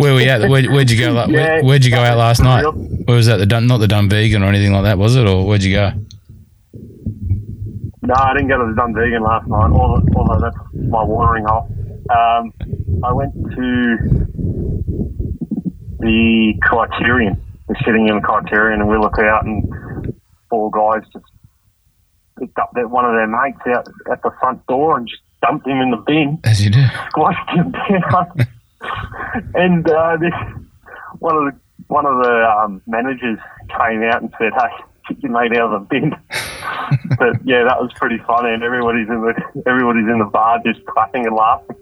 Where were you at? Where, would you go? Like, Yeah, where, would you go out last night? real. Where was that? The Dun, not the Dunvegan or anything like that, was it? Or where'd you go? No, I didn't go to the Dunvegan last night, although, although that's my watering hole. Um, I went to the Criterion. We're sitting in the Criterion, and we look out, and four guys just picked up their, one of their mates out at the front door and just dumped him in the bin. As you do. squashed him down. And uh, this one of the one of the um, managers came out and said, "Hey, get your mate out of the bin." but yeah, that was pretty funny, and everybody's in the everybody's in the bar just clapping and laughing,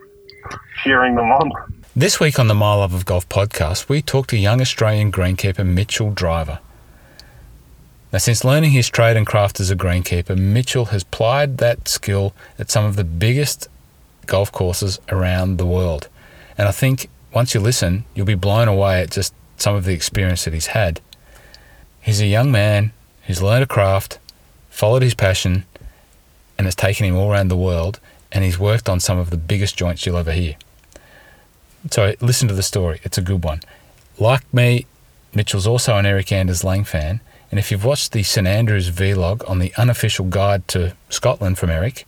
cheering them on. This week on the My Love of Golf podcast, we talked to young Australian greenkeeper Mitchell Driver. Now, since learning his trade and craft as a greenkeeper, Mitchell has plied that skill at some of the biggest golf courses around the world. And I think once you listen, you'll be blown away at just some of the experience that he's had. He's a young man who's learned a craft, followed his passion, and has taken him all around the world, and he's worked on some of the biggest joints you'll ever hear. So listen to the story. It's a good one. Like me, Mitchell's also an Erik Anders Lang fan, and if you've watched the St Andrews vlog on the unofficial guide to Scotland from Eric,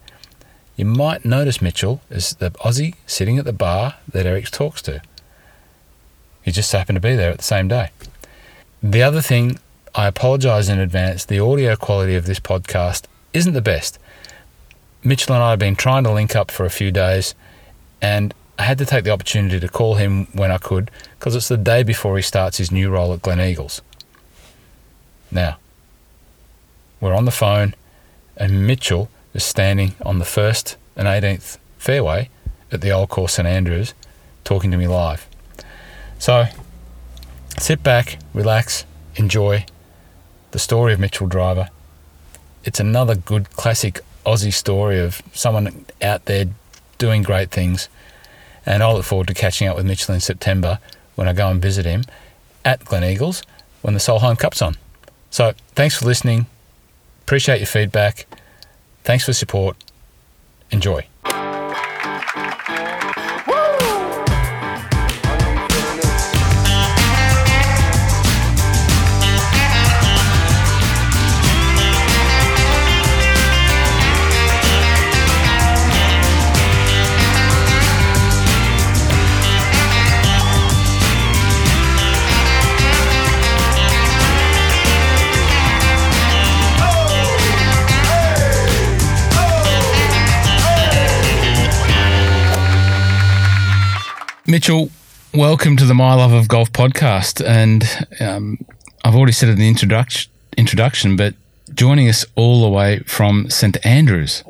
you might notice Mitchell is the Aussie sitting at the bar that Erik talks to. He just happened to be there at the same day. The other thing, I apologise in advance, the audio quality of this podcast isn't the best. Mitchell and I have been trying to link up for a few days, and I had to take the opportunity to call him when I could because it's the day before he starts his new role at Gleneagles. Now, we're on the phone, and Mitchell is standing on the first and 18th fairway at the Old Course St Andrews talking to me live. So, sit back, relax, enjoy the story of Mitchell Driver. It's another good classic Aussie story of someone out there doing great things. And I look forward to catching up with Mitchell in September when I go and visit him at Gleneagles when the Solheim Cup's on. So thanks for listening. Appreciate your feedback. Thanks for support. Enjoy. Mitchell, welcome to the My Love of Golf podcast. And um, I've already said it in the introduction, introduction, but joining us all the way from St Andrews.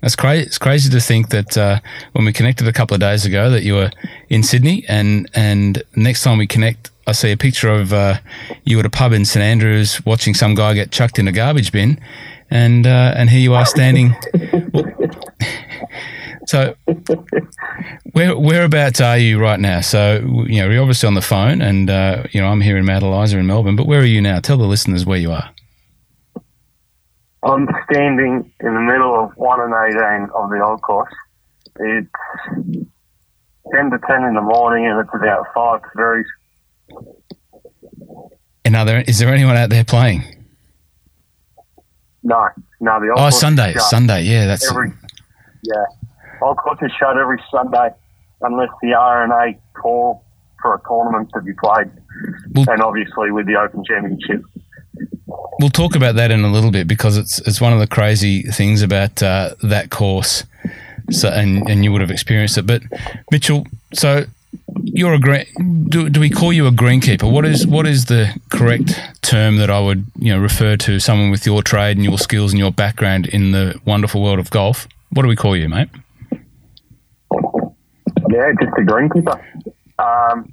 That's. It's crazy to think that uh, when we connected a couple of days ago, that you were in Sydney, and and next time we connect, I see a picture of uh, you at a pub in St Andrews watching some guy get chucked in a garbage bin, and uh, and here you are standing. so, where whereabouts are you right now? So you know you're obviously on the phone, and uh, you know I'm here in Mount Eliza in Melbourne. But where are you now? Tell the listeners where you are. I'm standing in the middle of 1 and 18 of the old course. It's 10 to 10 in the morning and it's about 5 to very. And are there is there anyone out there playing? No, no, the old Oh, Sunday, Sunday. Yeah, that's Every, yeah. Course is shut every Sunday unless the R&A call for a tournament to be played. Well- and obviously with the Open Championship. We'll talk about that in a little bit because it's it's one of the crazy things about uh, that course. So and and you would have experienced it. But Mitchell, so you're a green. Do, do we call you a greenkeeper? What is what is the correct term that I would you know refer to someone with your trade and your skills and your background in the wonderful world of golf? What do we call you, mate? Yeah, just a greenkeeper. Um,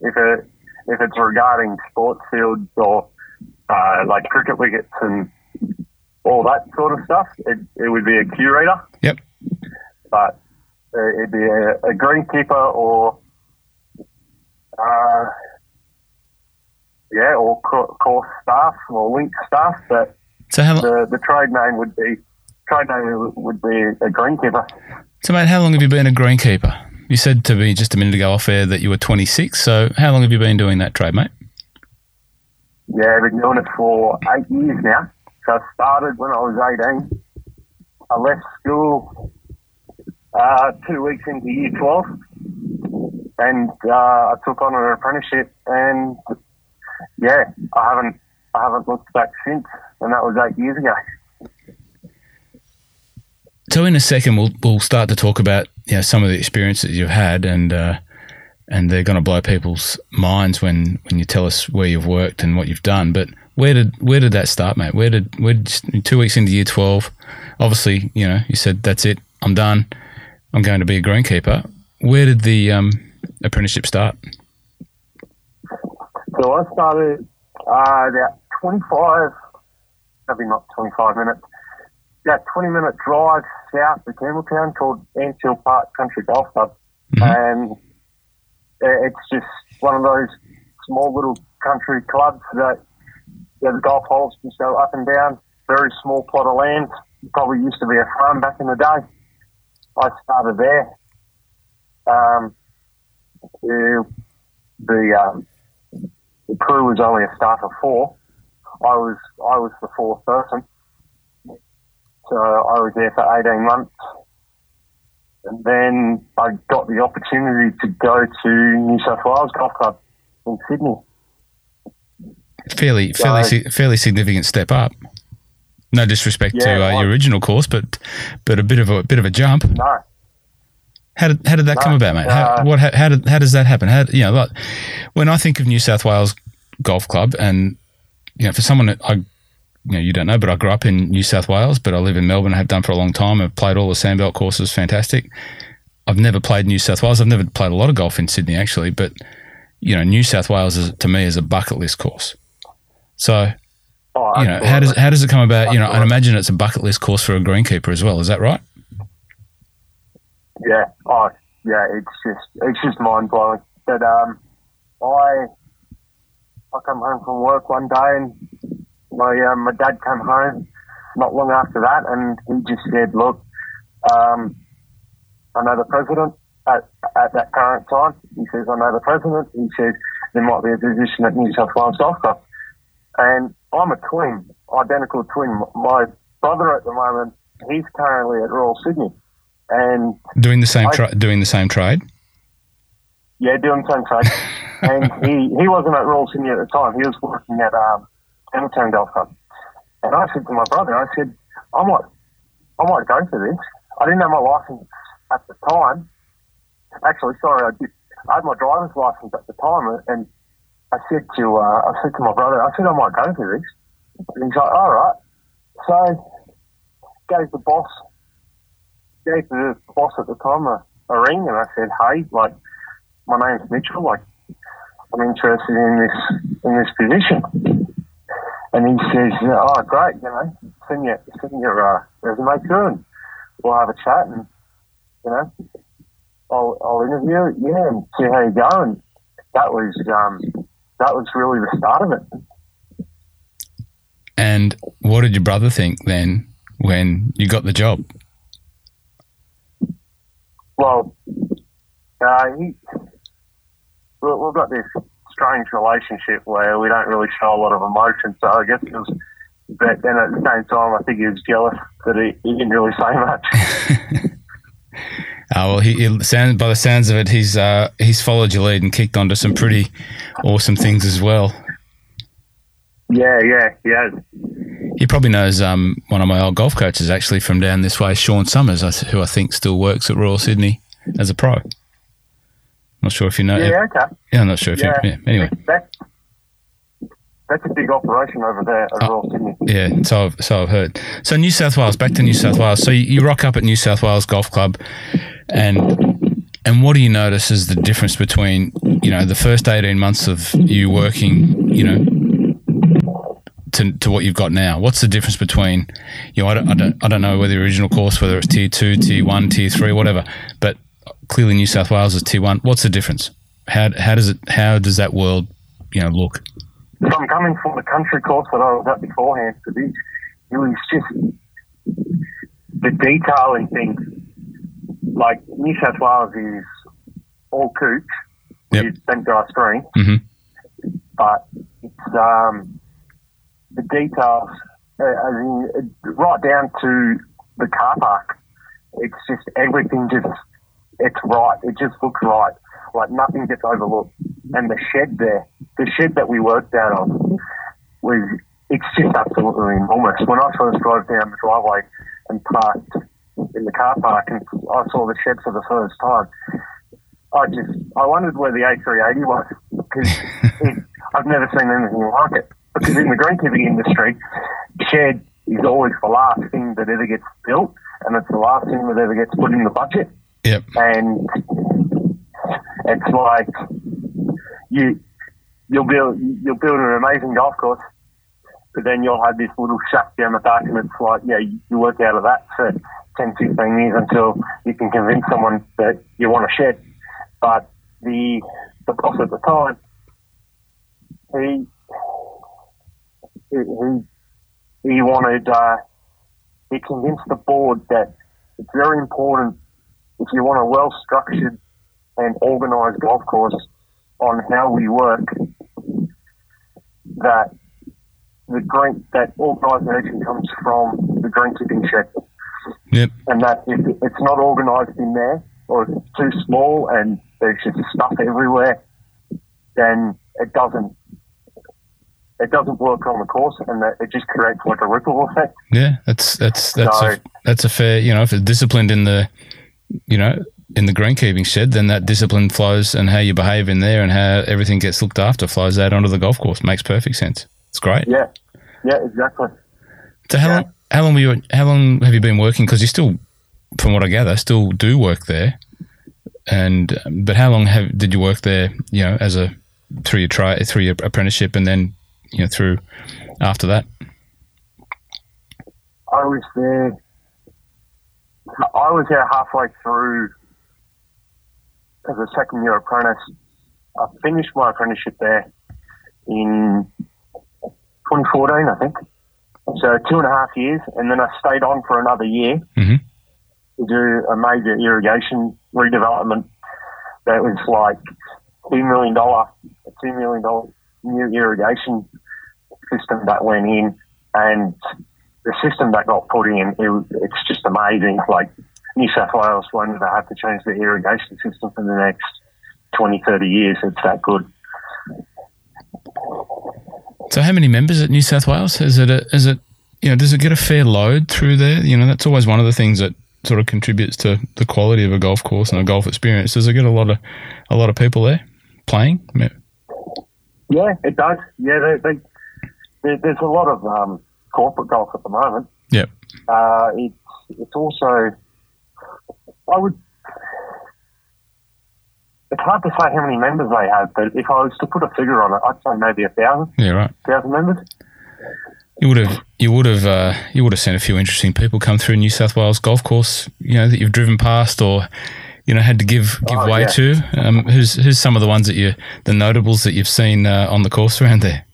if it if it's regarding sports fields or uh, like cricket wickets and all that sort of stuff, it, it would be a curator. Yep. But uh, it'd be a, a greenkeeper or uh, yeah, or co- course staff or link staff. But So the the trade name would be trade name would be a greenkeeper. So mate, how long have you been a greenkeeper? you said to me just a minute ago off air that you were 26. So how long have you been doing that trade, mate? Yeah, I've been doing it for eight years now. So I started when I was 18. I left school uh, two weeks into year 12 and uh, I took on an apprenticeship and yeah, I haven't I haven't looked back since and that was eight years ago. So in a second, we'll we'll start to talk about you know some of the experiences you've had, and uh, and they're going to blow people's minds when, when you tell us where you've worked and what you've done. But where did where did that start, mate? Where did where did, two weeks into year twelve? Obviously, you know, you said that's it. I'm done. I'm going to be a greenkeeper. Where did the um, apprenticeship start? So I started uh, about 25, maybe not 25 minutes about 20 minute drive south of Campbelltown called Antill Park Country Golf Club. Mm-hmm. And it's just one of those small little country clubs that yeah, the golf holes just go up and down. Very small plot of land. Probably used to be a farm back in the day. I started there. Um, the the, um, the crew was only a staff of four. I was I was the fourth person. So I was there for 18 months. And then I got the opportunity to go to New South Wales Golf Club in Sydney. Fairly, so, fairly, fairly significant step up. No disrespect yeah, to uh, your original course, but but a bit of a bit of a jump. No. How did how did that no, come about, mate? How, uh, what how, how, did how does that happen? How you know, like when I think of New South Wales Golf Club, and you know, for someone that I you know you don't know, but I grew up in New South Wales, but I live in Melbourne. I have done for a long time. I've played all the sandbelt courses, fantastic. I've never played New South Wales. I've never played a lot of golf in Sydney actually, but you know New South Wales is, to me is a bucket list course. So oh, you know how does how does it come about? You know, I imagine it's a bucket list course for a greenkeeper as well. Is that right? Yeah. Oh, yeah. It's just it's just mind blowing. But um, I I come home from work one day and my um, my dad came home not long after that, and he just said, "Look, um, I know the president at, at that current time." He says, "I know the president." He says, "There might be a position at New South Wales Club," and I'm a twin, identical twin. My brother at the moment, he's currently at Royal Sydney, and doing the same tra- doing the same trade. Yeah, doing the same trade. and he, he wasn't at Royal Sydney at the time. He was working at um, Hamilton Golf Club. And I said to my brother, I said, I might, I might go for this. I didn't have my license at the time. Actually, sorry, I did. I had my driver's license at the time, and I said to, uh, I said to my brother, I said I might go for this. And he's like, all right. So gave the boss, gave the boss at the time a, a ring, and I said, hey, like, my name's Mitchell, like, I'm interested in this in this position. And he says, "Oh, great, you know, send your send your uh, resume through, and we'll have a chat, and you know, I'll I'll interview, yeah, and see how you go." And that was um, that was really the start of it. And what did your brother think then when you got the job? Well, uh, he, we've got this strange relationship where we don't really show a lot of emotion. So I guess it was, but then at the same time, I think he was jealous that he, he didn't really say much. Uh, well, he, he sound, by the sounds of it, he's uh, he's followed your lead and kicked onto some pretty awesome things as well. Yeah, yeah, yeah. He probably knows um, one of my old golf coaches actually from down this way, Sean Summers, who I think still works at Royal Sydney as a pro. Not sure if you know. Yeah, okay. Yeah, I'm not sure if yeah. you. Yeah, anyway. That's, that's a big operation over there at oh, Royal Sydney. Yeah, so I've, so I've heard. So New South Wales, back to New South Wales. So you, you rock up at New South Wales Golf Club, and and what do you notice is the difference between you know the first eighteen months of you working, you know, to, to what you've got now? What's the difference between, you know, I don't, I don't, I don't know whether the original course, whether it's tier two, tier one, tier three, whatever, but clearly New South Wales is tier one. What's the difference? How, how does it how does that world you know look? So I'm coming from the country course that I was at beforehand to this. It was just the detail in things. Like New South Wales is all cooch, Yep. with bent grass green, Mhm. but it's um, the details, uh, I mean, uh, right down to the car park. It's just everything just it's right. It just looks right. Like nothing gets overlooked. And the shed there, the shed that we worked out of, was it's just absolutely enormous. When I first drove down the driveway and parked in the car park and I saw the shed for the first time, I just I wondered where the A380 was because I've never seen anything like it. Because in the greenkeeping industry, shed is always the last thing that ever gets built, and it's the last thing that ever gets put in the budget. Yep. And it's like you you'll build you'll build an amazing golf course, but then you'll have this little shack down the back, and it's like yeah, you work out of that for 10, 15 years until you can convince someone that you want a shed. But the the boss at the time, he he, he wanted uh, he convinced the board that it's very important if you want a well structured and organised golf course on how we work that the green that organisation comes from the greenkeeping shed Yep. and that if it's not organised in there or if it's too small and there's just stuff everywhere, then it doesn't it doesn't work on the course and that it just creates like a ripple effect. Yeah, that's that's that's So- a, that's a fair. You know, if it's disciplined in the, you know, in the greenkeeping shed, then that discipline flows and how you behave in there and how everything gets looked after flows out onto the golf course. Makes perfect sense. It's great. Yeah, yeah, exactly. So how Yeah. long? How long were you? How long have you been working? Because you still, from what I gather, still do work there. And but how long have did you work there? You know, as a through your try through your apprenticeship, and then you know through after that. I was there. I was there halfway through as a second year apprentice. I finished my apprenticeship there in 2014, I think. So two and a half years, and then I stayed on for another year Mhm. to do a major irrigation redevelopment. That was like two million dollar, a two million dollar new irrigation system that went in, and the system that got put in, it, it's just amazing. Like New South Wales won't have to change the irrigation system for the next 20, 30 years. It's that good. So, how many members at New South Wales? Is it? A, is it? You know, does it get a fair load through there? You know, that's always one of the things that sort of contributes to the quality of a golf course and a golf experience. Does it get a lot of a lot of people there playing? Yeah, it does. Yeah, they, they, there's a lot of um, corporate golf at the moment. Yep. Uh, it's it's also, I would. It's hard to say how many members they have, but if I was to put a figure on it, I'd say maybe a thousand, Yeah, right. thousand members. You would have you would have uh, you would have seen a few interesting people come through New South Wales golf course. You know that you've driven past or you know had to give give Oh, way yeah. to. Um, who's who's some of the ones that you the notables that you've seen uh, on the course around there?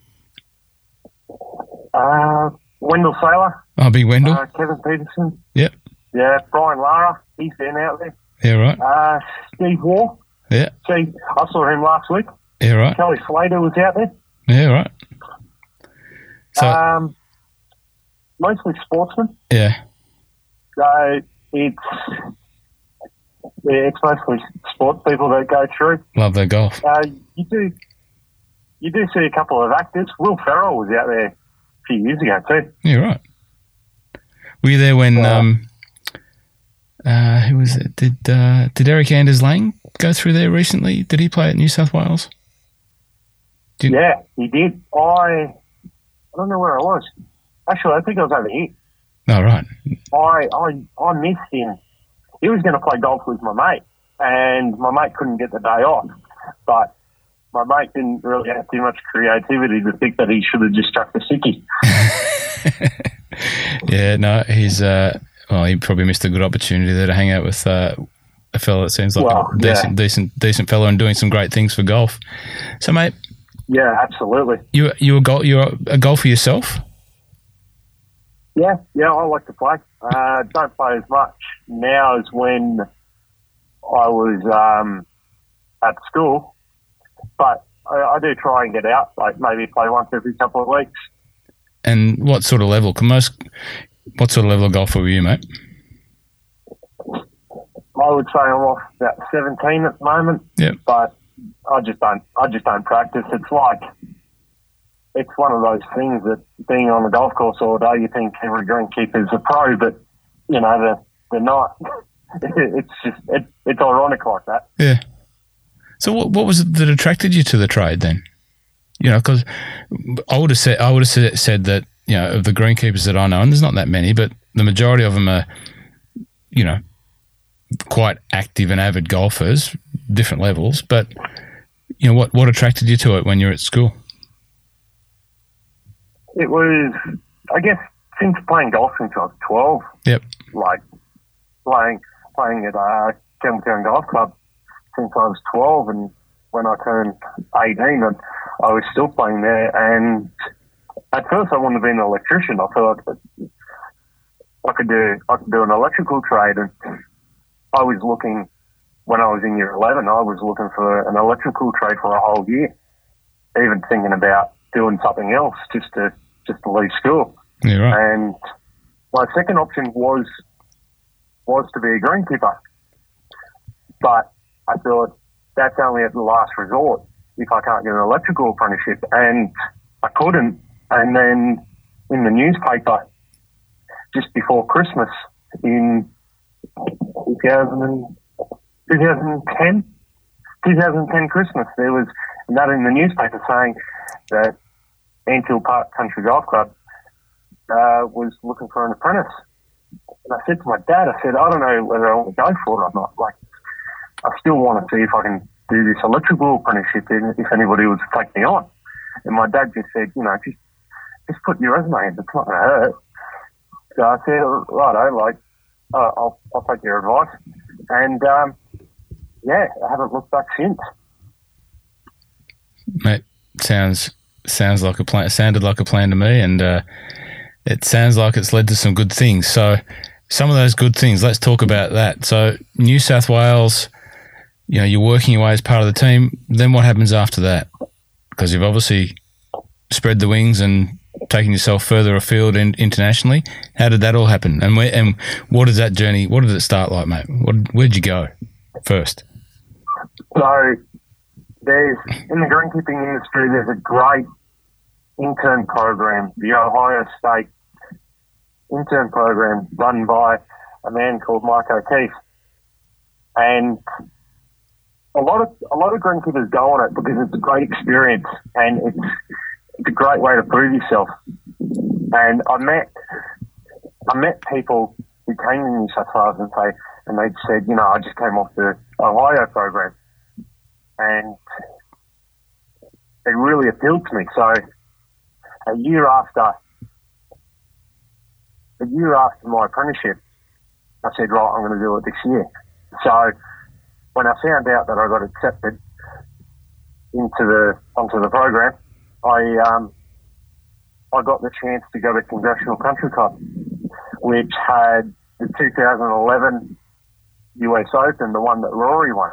Uh, Wendell Sailor, Oh, Big Wendell. uh, Kevin Pietersen, yep. yeah, Brian Lara, he's been out there. Yeah, right. Uh, Steve Waugh, Yeah. see, I saw him last week. Yeah, right. Kelly Slater was out there. Yeah, right. So um, mostly sportsmen. yeah, So it's yeah, it's mostly sports people that go through. love their golf. Uh, you do you do see a couple of actors. Will Ferrell was out there few years ago too. Yeah, right. Were you there when Yeah. um uh who was it? Did uh did Erik Anders Lang go through there recently? Did he play at New South Wales? Did- Yeah, he did. I I don't know where I was. Actually, I think I was over here. Oh right. I I I missed him. He was going to play golf with my mate, and my mate couldn't get the day off. But my mate didn't really have too much creativity to think that he should have just struck the sickie. Yeah, no, he's uh well he probably missed a good opportunity there to hang out with uh a fellow that seems like Well, a decent yeah. decent decent fellow and doing some great things for golf. So mate, Yeah, absolutely. you you a gol- you're a golfer yourself? Yeah, yeah, I like to play. Uh, don't play as much now as when I was um, at school, but I, I do try and get out, like maybe play once every couple of weeks. And what sort of level? Can most what sort of level of golfer were you, mate? I would say I'm off about 17 at the moment. Yeah. But I just don't. I just don't practice. It's like it's one of those things that being on the golf course all day, you think every greenkeeper's a pro, but you know they're they're not. it's just it, it's ironic like that. Yeah. So what what was it that attracted you to the trade then? You know, because I would have said I would have said, said that you know of the greenkeepers that I know, and there's not that many, but the majority of them are, you know, quite active and avid golfers, different levels. But you know, what what attracted you to it when you were at school? It was, I guess, since playing golf since I was 12. Yep. Like playing playing at uh, Campbelltown Golf Club since I was 12, and when I turned 18, and I was still playing there. And at first, I wanted to be an electrician. I thought I could do I could do an electrical trade, and I was looking when I was in year 11. I was looking for an electrical trade for a whole year, even thinking about doing something else just to just to leave school. Yeah, right. And my second option was was to be a greenkeeper, but I thought that's only at the last resort if I can't get an electrical apprenticeship, and I couldn't. And then in the newspaper just before Christmas in 2000 2010, 2010 Christmas, there was that in the newspaper saying that Antill Park Country Golf Club uh, was looking for an apprentice. And I said to my dad, I said, I don't know whether I want to go for it or not. Like, I still want to see if I can do this electrical apprenticeship if anybody would take me on. And my dad just said, you know, just just put your resume in. It's not going to hurt. So I said, righto, like, uh, I'll, I'll take your advice. And, um, yeah, I haven't looked back since. Mate, sounds sounds like a plan. Sounded like a plan to me, and uh, it sounds like it's led to some good things. So, some of those good things. Let's talk about that. So, New South Wales. You know, you're working your way as part of the team. Then what happens after that? Because you've obviously spread the wings and taken yourself further afield and internationally. How did that all happen? And where, and what is that journey? What did it start like, mate? What, where'd you go first? So there's in the greenkeeping industry, there's a great intern program, the Ohio State intern program, run by a man called Mike O'Keefe, and a lot of a lot of greenkeepers go on it because it's a great experience and it's it's a great way to prove yourself. And I met I met people who came to New South Wales and say and they said, you know, I just came off the Ohio program and it really appealed to me. So a year after a year after my apprenticeship, I said, right, I'm going to do it this year. So when I found out that I got accepted into the onto the program, I um, I got the chance to go to Congressional Country Club, which had the 2011 US Open, the one that Rory won.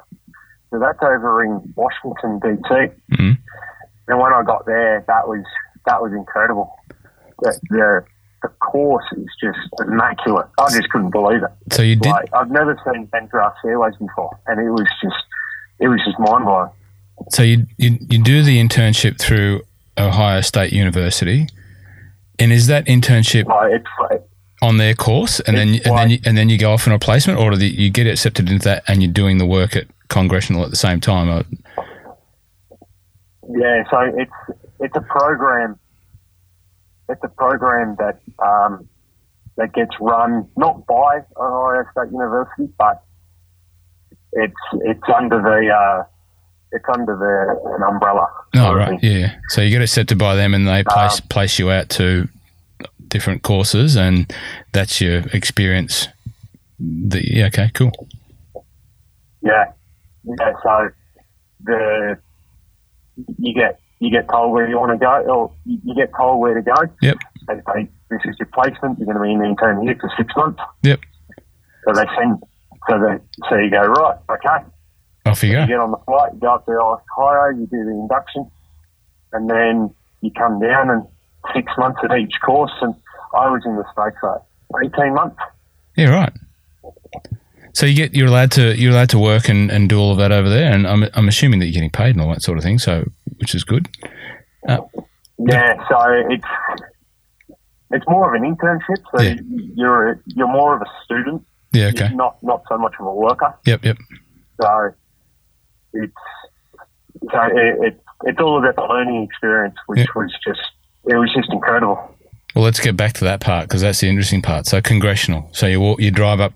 So that's over in Washington DC. Mm-hmm. And when I got there, that was that was incredible. The, the, the course is just immaculate. I just couldn't believe it. So you did. Like, I've never seen bent grass fairways before, and it was just it was just mind blowing. So you, you you do the internship through Ohio State University, and is that internship Like, it's like, on their course, and then and then you, and then you go off on a placement, or do the, you get accepted into that and you're doing the work at Congressional at the same time? Uh, Yeah, so it's it's a program. It's a program that um, that gets run not by Ohio State University, but it's it's under the uh, it's under the an umbrella. Oh, right. Yeah. So you get accepted by them and they place, Um, place you out to different courses and that's your experience. The, yeah. Okay. Cool. Yeah, yeah. So the you get you get told where you want to go, or you get told where to go. Yep. They say this is your placement. You're going to be in the intern here for six months. Yep. So they send. So they so you go right. Okay. Off you You go. You get on the flight, you go up to Ohio, you do the induction, and then you come down and six months at each course. And I was in the States for 18 months. Yeah, right. So you get you're allowed to you're allowed to work and, and do all of that over there, and I'm I'm assuming that you're getting paid and all that sort of thing. So which is good. Uh, yeah, so it's it's more of an internship. So Yeah. you're you're more of a student, Yeah. Okay. You're not not so much of a worker. Yep. Yep. So it's so it, it it's all about the learning experience, which Yeah. was just it was just incredible. Well, let's get back to that part because that's the interesting part. So congressional. So you walk, you drive up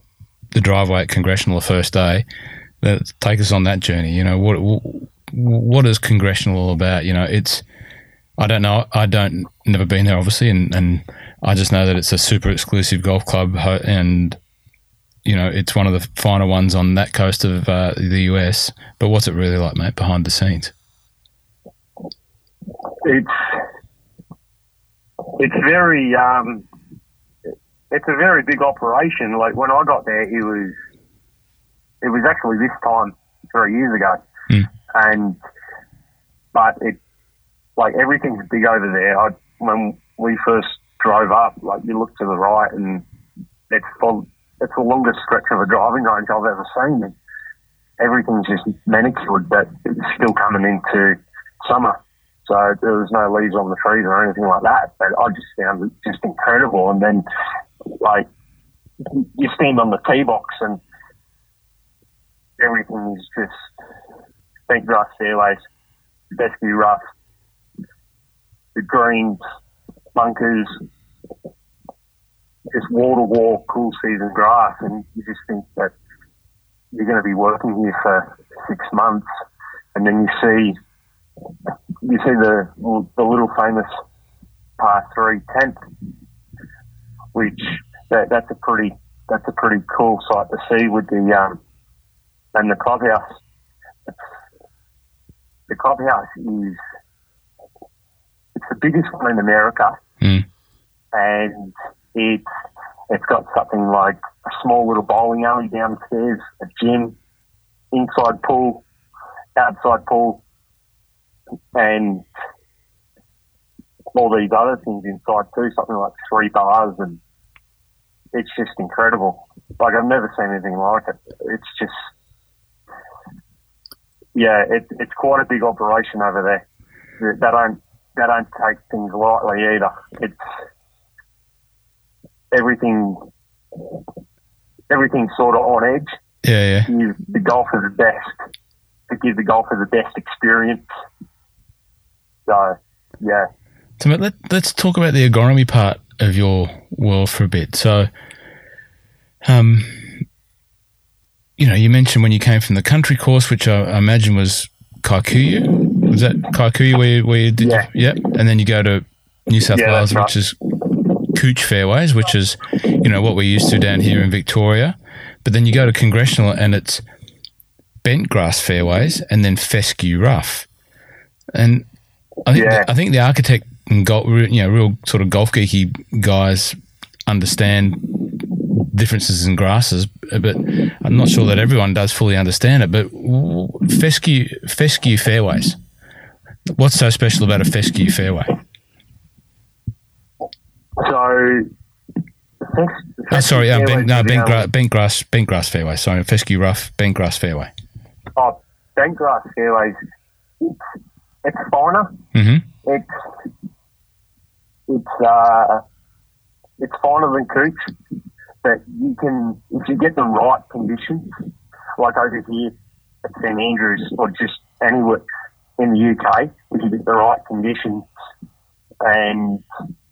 the driveway at congressional the first day. Take us on that journey. You know what what is congressional all about? You know, it's I don't know. I don't never been there obviously, and and I just know that it's a super exclusive golf club, and you know it's one of the finer ones on that coast of uh, the US. But what's it really like, mate, behind the scenes? It's it's very um, it's a very big operation. Like when I got there, it was it was actually this time three years ago, Mm. And but it like everything's big over there. I, when we first drove up, like you look to the right, and it's full, it's the longest stretch of a driving range I've ever seen. And everything's just manicured, but it's still coming into summer. So there was no leaves on the trees or anything like that. But I just found it just incredible. And then, like, you stand on the tee box and everything is just bent grass fairways, basically rough, the greens, bunkers, just wall to wall, cool season grass. And you just think that you're going to be working here for six months. And then you see you see the the little famous par three tent, which that, that's a pretty that's a pretty cool sight to see with the um and the clubhouse. The clubhouse is it's the biggest one in America, Mm. and it's it's got something like a small little bowling alley downstairs, a gym, inside pool, outside pool, and all these other things inside too, something like three bars, and it's just incredible. Like I've never seen anything like it. It's just, yeah, it, it's quite a big operation over there. They don't they don't take things lightly either. It's everything everything's sort of on edge Yeah. Yeah. give the golfer the best, to give the golfer the best experience. So, yeah, So let, let's talk about the agronomy part of your world for a bit. So, um, you know, you mentioned when you came from the country course, which I, I imagine was Kikuyu. Was that Kikuyu where, you- where you did? Yeah. Yep. And then you go to New South Yeah, Wales, that's which is Cooch Fairways, which is, you know, what we're used to down here in Victoria. But then you go to Congressional and it's bent grass fairways and then fescue rough. And I think Yeah. I think the architect and you know, real sort of golf geeky guys understand differences in grasses, but I'm not sure that everyone does fully understand it. But fescue fescue fairways, what's so special about a fescue fairway? so. Oh, sorry, bent, no, bent, gra- bent grass, bent grass fairway. Sorry, fescue rough, bent grass fairway. Oh, bent grass fairways. It's, it's finer. hmm It's it's uh, it's finer than cooch, but you can if you get the right conditions, like over here at St Andrews or just anywhere in the UK, if you get the right conditions and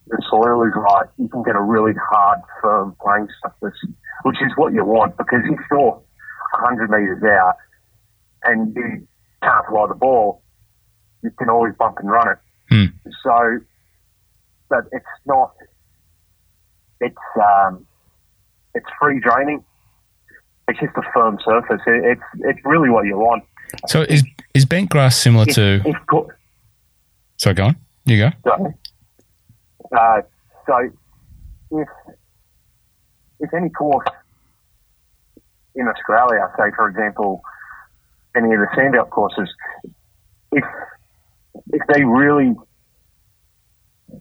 the soil is right, you can get a really hard, firm playing surface, which is what you want because if you're 100 metres out and you can't fly the ball, you can always bump and run it. Hmm. So, but it's not. It's um, it's free draining. It's just a firm surface. It, it's it's really what you want. So is is bent grass similar If, to? if Sorry, go on. You go. so, uh, so if if any course in Australia, say for example, any of the sandbelt courses. If if they really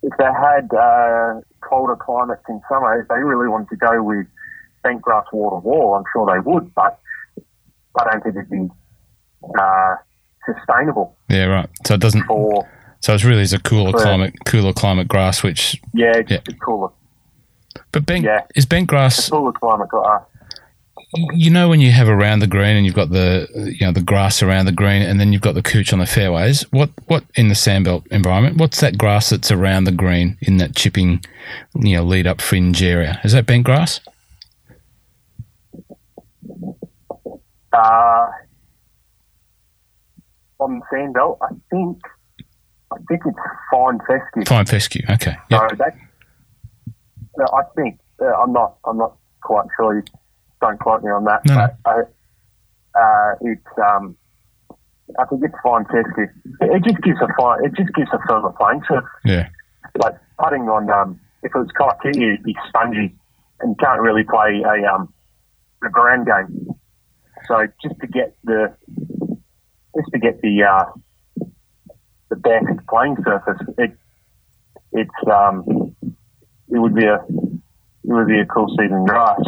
if they had uh, colder climates in summer, if they really wanted to go with bent grass water wall, I'm sure they would, but I don't think it'd be uh, sustainable Yeah, right. So it doesn't. for So it's really is a cooler For- climate, cooler climate grass. Which, yeah, Yeah. cooler, but bent Yeah. is bent grass. cooler climate grass. You know when you have around the green and you've got the you know the grass around the green and then you've got the cooch on the fairways. What what in the sandbelt environment? What's that grass that's around the green in that chipping, you know, lead up fringe area? Is that bent grass? Uh, on sandbelt, I think I think it's fine fescue. Fine fescue. Okay. So that I think uh, I'm not I'm not quite sure. You don't quote me on that. No, but I, uh, it's um, I think it's fine fescue. It, it just gives a fine. It just gives a firmer playing surface. Yeah. Like putting on um, if it was kaiki, it'd be spongy, and can't really play a um, a ground game. So just to get the just to get the uh, the best playing surface, it it's um it would be a it would be a cool season grass.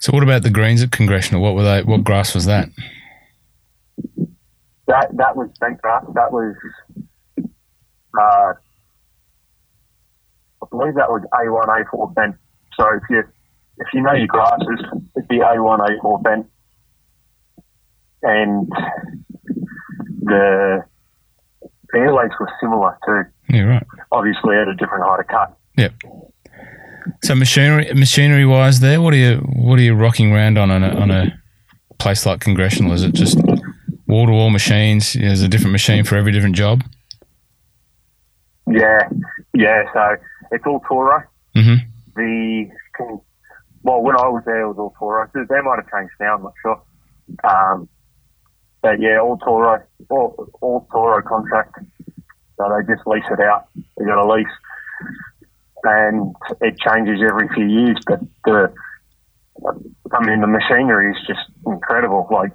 So what about the greens at congressional? What were they? What grass was that? That that was bent grass. That was uh, I believe that was A one A four bent. So if you if you know your grasses, it'd be A one A four bent, and the fairways were similar too. Yeah. Right. Obviously at a different height of cut. Yep. So machinery, machinery wise, there, what are you, what are you rocking around on on a, on a place like Congressional? Is it just wall to wall machines? There's a different machine for every different job. Yeah, yeah. So it's all Toro. hmm the well, when I was there, it was all Toro. So They might have changed now. I'm not sure. Um, but yeah, all Toro, all, all Toro contract. So they just lease it out. They got a lease, and it changes every few years. But the, I mean, the machinery is just incredible. Like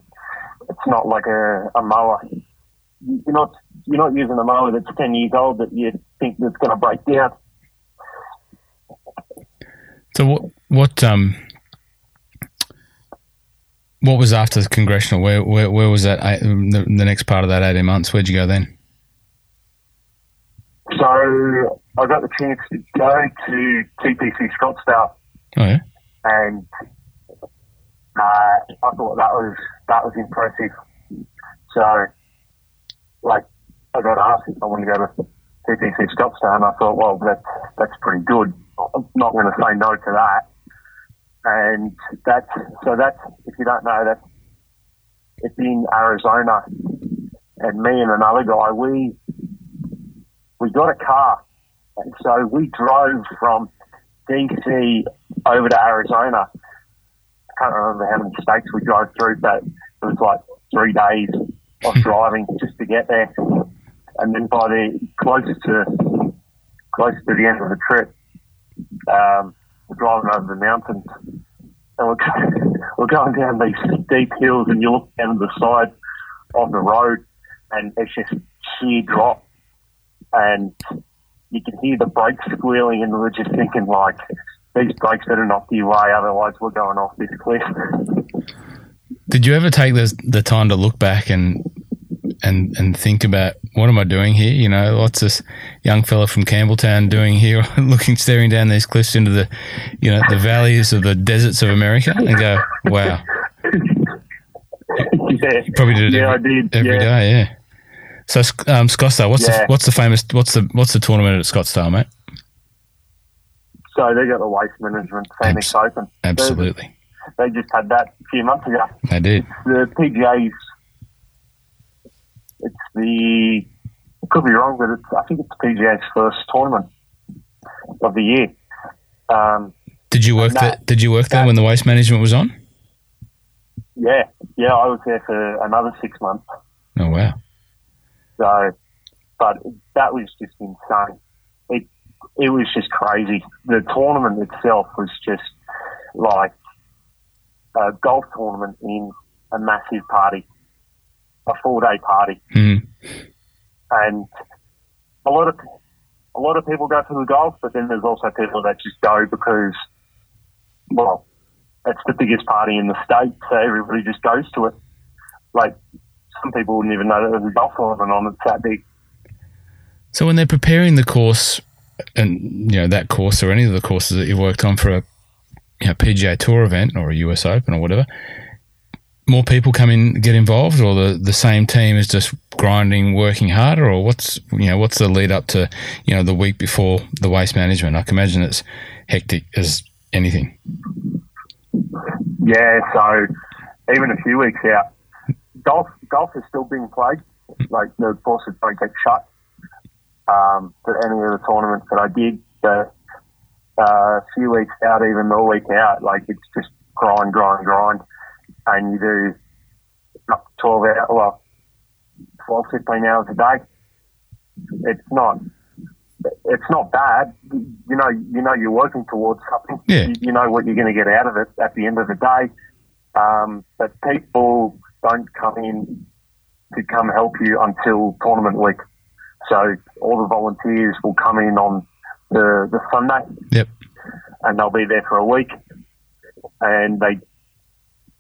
it's not like a, a mower. You're not you're not using a mower that's ten years old that you think that's going to break down. So what, what, um, what was after the Congressional? Where, where, where was that? eight- The, the next part of that eighteen months. Where'd you go then? So I got the chance to go to TPC Scottsdale, Oh yeah. and uh, I thought that was that was impressive. So, like, I got asked if I want to go to TPC Scottsdale, and I thought, well, that's that's pretty good. I'm not going to say no to that. And that's so that's if you don't know that it's in Arizona, and me and another guy we we got a car, and so we drove from DC over to Arizona. I can't remember how many states we drove through, but it was like three days of driving just to get there. And then by the close to close to the end of the trip, um, we're driving over the mountains, and we're we're going down these steep hills, and you look down the side of the road, and it's just sheer drop, and you can hear the brakes squealing, and we're just thinking like, these brakes better not be way, otherwise we're going off this cliff. Did you ever take the the time to look back and and and think about what am I doing here? You know, what's this young fella from Campbelltown doing here, looking staring down these cliffs into the you know the valleys of the deserts of America, and go, wow, yeah, probably did it yeah, I did. every yeah. day, yeah. So um, Scottsdale, what's Yeah. the what's the famous what's the what's the tournament at Scottsdale, mate? So they got the waste management Phoenix Open. Absolutely, They, they just had that a few months ago. they did. The PGA's, it's the, I could be wrong, but it's, I think it's PGA's first tournament of the year. Um, Did you work there? Did you work there when the waste management was on? yeah, yeah, I was there for another six months. Oh wow, So, but that was just insane. It it was just crazy. The tournament itself was just like a golf tournament in a massive party. A four day party, Mm. and a lot of a lot of people go for the golf, but then there's also people that just go because, well, it's the biggest party in the state, so everybody just goes to it. Like some people wouldn't even know that there's a golf tournament on. It's that big. So when they're preparing the course, and you know that course or any of the courses that you've worked on for a you know, PGA Tour event or a US Open or whatever, more people come in get involved, or the, the same team is just grinding, working harder, or what's you know what's the lead up to you know the week before the waste management? I can imagine it's hectic as anything. Yeah, so even a few weeks out, golf golf is still being played. Like the courses don't get shut. Um, any of the tournaments that I did, the uh, a few weeks out, even a week out, like it's just grind, grind, grind, and you do up to twelve hours, well, 12, 15 hours a day. It's not. It's not bad. You know, you know, you're working towards something. Yeah. You, you know what you're going to get out of it at the end of the day. Um, but people don't come in to come help you until tournament week. So all the volunteers will come in on the, the Sunday Yep. and they'll be there for a week and they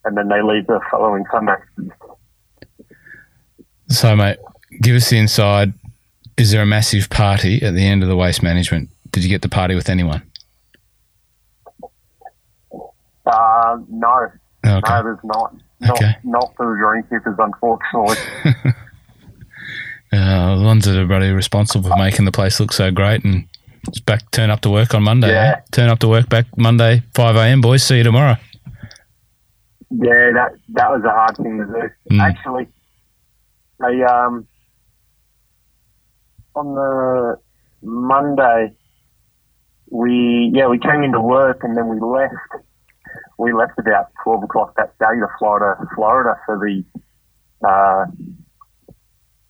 and then they leave the following Sunday. So mate, give us the inside. Is there a massive party at the end of the waste management? Did you get to party with anyone? Uh, no, Okay. no, there's not. Not, Okay. not for the greenkeepers, unfortunately. Uh, the ones that are bloody responsible for making the place look so great and it's back turn up to work on Monday. Yeah. eh? Turn up to work back Monday, five AM boys. See you tomorrow. Yeah, that that was a hard thing to do. Mm. Actually, I um on the Monday we yeah we came into work and then we left. We left about twelve o'clock that day to Florida, Florida for the uh,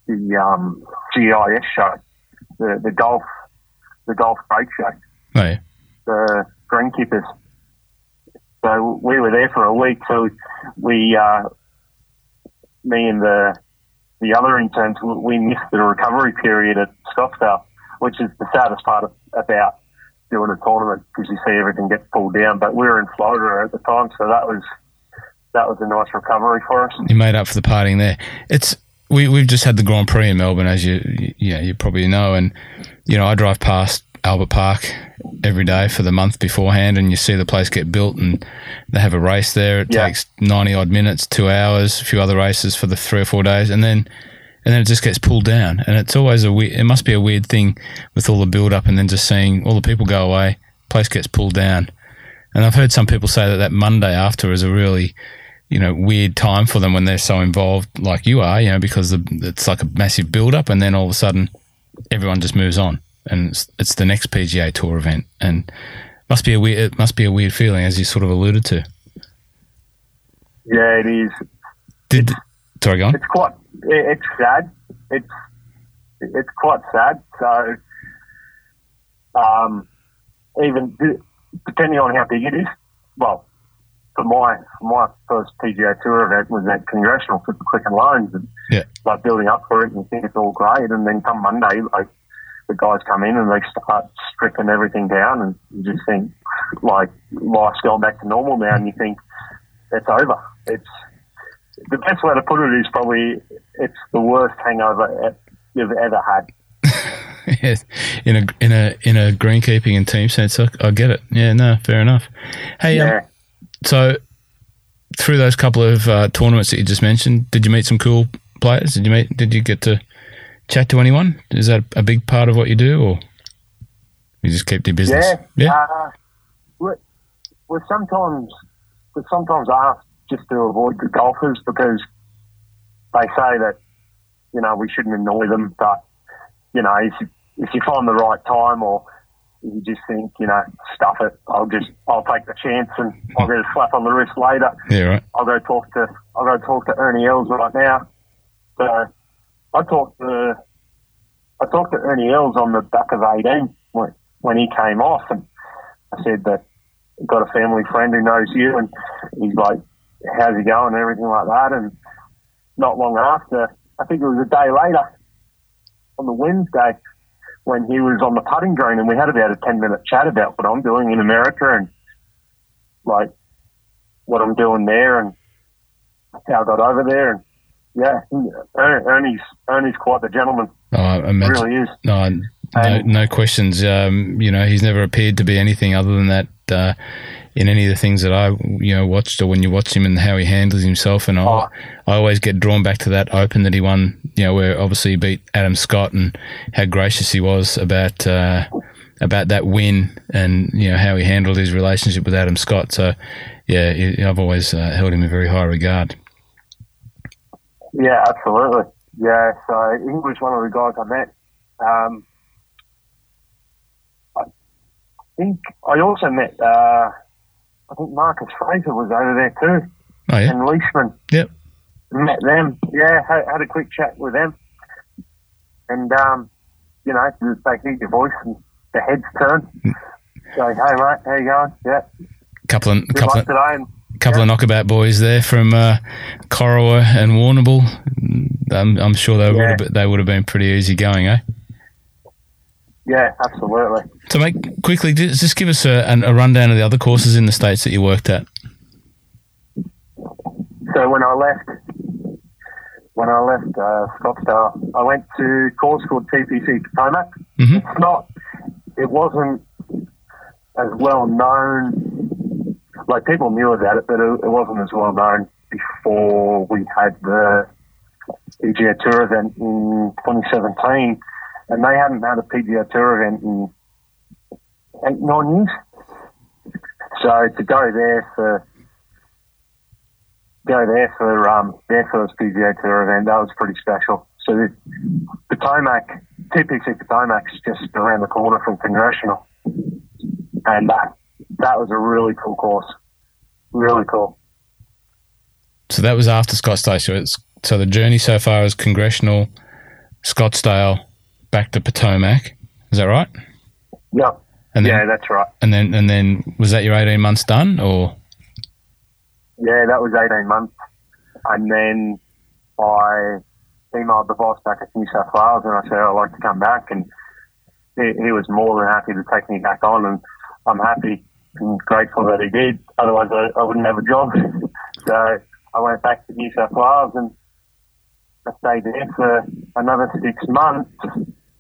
the um, GIS show, the the golf the golf break show Oh yeah. the greenkeepers. So we were there for a week. So we, uh, me and the the other interns, we missed the recovery period at Scottsdale, which is the saddest part of, about doing a tournament because you see everything get pulled down. But we were in Florida at the time, so that was that was a nice recovery for us. You made up for the partying there. It's we we've just had the Grand Prix in Melbourne, as you you know, you probably know, and you know I drive past Albert Park every day for the month beforehand, and you see the place get built, and they have a race there. It Yeah. takes ninety odd minutes, two hours, a few other races for the three or four days, and then and then it just gets pulled down, and it's always a weird. It must be a weird thing with all the build up, and then just seeing all the people go away, place gets pulled down, and I've heard some people say that that Monday after is a really you know weird time for them when they're so involved like you are you know because the, it's like a massive build up and then all of a sudden everyone just moves on and it's, it's the next PGA tour event. And must be a weird it must be a weird feeling as you sort of alluded to. Yeah, it is. did sorry go on. it's quite it's sad. It's it's quite sad. So um even depending on how big it is well for my for my first PGA Tour event was at Congressional for the Quicken Loans and Yeah. like building up for it and you think it's all great. And then come Monday like the guys come in and they start stripping everything down and you just think like life's going back to normal now and you think it's over. It's the best way to put it is probably it's the worst hangover you've ever had. Yes. in a in a in a greenkeeping and team sense I, I get it. Yeah no fair enough. Hey um, so through those couple of uh, tournaments that you just mentioned did you meet some cool players? Did you meet did you get to chat to anyone is that a big part of what you do or you just keep your business Yeah. yeah Uh, we're, we're sometimes we're sometimes asked just to avoid the golfers because they say that you know we shouldn't annoy them, but you know if you, if you find the right time or you just think you know stuff it, I'll just I'll take the chance and I'll get a slap on the wrist later. yeah right I'll go talk to I'll go talk to Ernie Els right now. So I talked to I talked to Ernie Els on the back of eighteen when when he came off, and I said that I've got a family friend who knows you, and he's like, "How's he going?" and everything like that. And not long after, I think it was a day later on the Wednesday when he was on the putting green, and we had about a ten minute chat about what I'm doing in America and like what I'm doing there and how I got over there. And yeah, Ernie's Ernie's quite the gentleman. Oh, I imagine, really is. No, no, no questions. Um, you know, he's never appeared to be anything other than that. Uh, in any of the things that I you know watched or when you watch him and how he handles himself and I, oh. I always get drawn back to that open that he won you know where obviously he beat Adam Scott and how gracious he was about uh, about that win and you know how he handled his relationship with Adam Scott so yeah I've always uh, held him in very high regard yeah absolutely yeah so was one of the guys I met um, I think I also met uh, I think Marcus Fraser was over there too. Oh, yeah. And Leishman. Yep. Met them. Yeah, had, had a quick chat with them. And, um, you know, they hear your voice and the heads turn. Mm. So, hey, mate, how you going? Yeah. Couple of, couple of, today couple yeah. of knockabout boys there from uh, Corowa and Warrnambool. I'm, I'm sure they, yeah. would have, they would have been pretty easy going, eh? Yeah, absolutely. So, mate, quickly, just give us a, a rundown of the other courses in the states that you worked at. So when I left, when I left uh, Scottsdale, I went to a course called TPC Potomac. Mm-hmm. It's not, it wasn't as well known. Like people knew about it, but it, it wasn't as well known before we had the PGA Tour event in 2017 and they hadn't had a PGA Tour event in eight, nine years. So to go there for go there for um, their first PGA Tour event, that was pretty special. So the Potomac, TPC Potomac is just around the corner from Congressional, and that that was a really cool course, really cool. So that was after Scottsdale. So it's so the journey so far is Congressional, Scottsdale, back to Potomac. Is that right? Yeah. And then, yeah, that's right. And then and then was that your eighteen months done or? Yeah, that was eighteen months, and then I emailed the boss back at New South Wales and I said I'd like to come back, and he, he was more than happy to take me back on, and I'm happy and grateful that he did. Otherwise, I, I wouldn't have a job. so I went back to New South Wales and I stayed there for another six months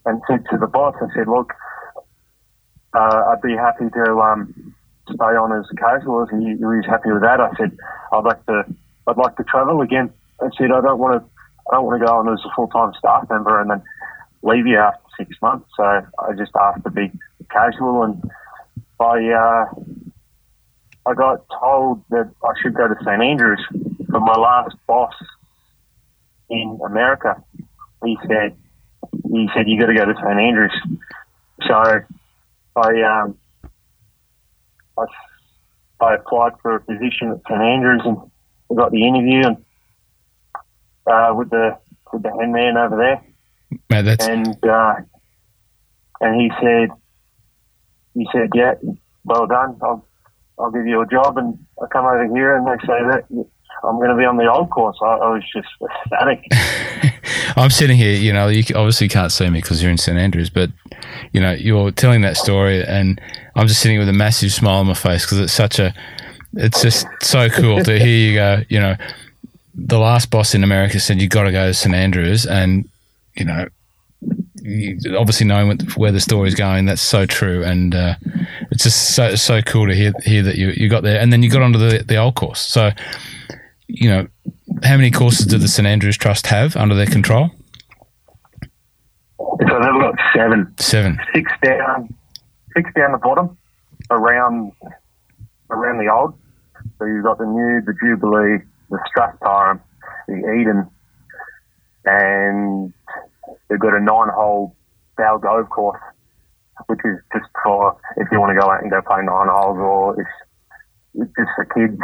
and said to the boss, I said, look, uh, I'd be happy to um, stay on as a casualist, and he, he was happy with that. I said, I'd like to, I'd like to travel again. I said, I don't want to, I don't want to go on as a full time staff member and then leave you after six months. So I just asked to be casual, and I, uh, I got told that I should go to St Andrews. But my last boss in America, he said, he said, you got to go to St Andrews. So I, um, I, I applied for a position at St Andrews and I got the interview and, uh, with the, with the handman over there. Man. And, uh, and he said, he said, yeah, well done. I'll, I'll give you a job. And I come over here and they say that I'm going to be on the old course. I, I was just ecstatic. I'm sitting here, you know, you obviously can't see me because you're in St Andrews, but you know, you're telling that story, and I'm just sitting with a massive smile on my face because it's such a, it's just so cool to hear you go. You know, the last boss in America said you got to go to St Andrews, and you know, obviously knowing where the story's going, that's so true, and uh, it's just so so cool to hear hear that you you got there, and then you got onto the the old course. So you know, how many courses do the St Andrews Trust have under their control? So they've got seven. Seven. Six down, six down the bottom, around around the old. So you've got the new, the Jubilee, the Strathtyrum, the Eden, and they've got a nine-hole Balgove course, which is just for if you want to go out and go play nine holes, or if it's just for kids.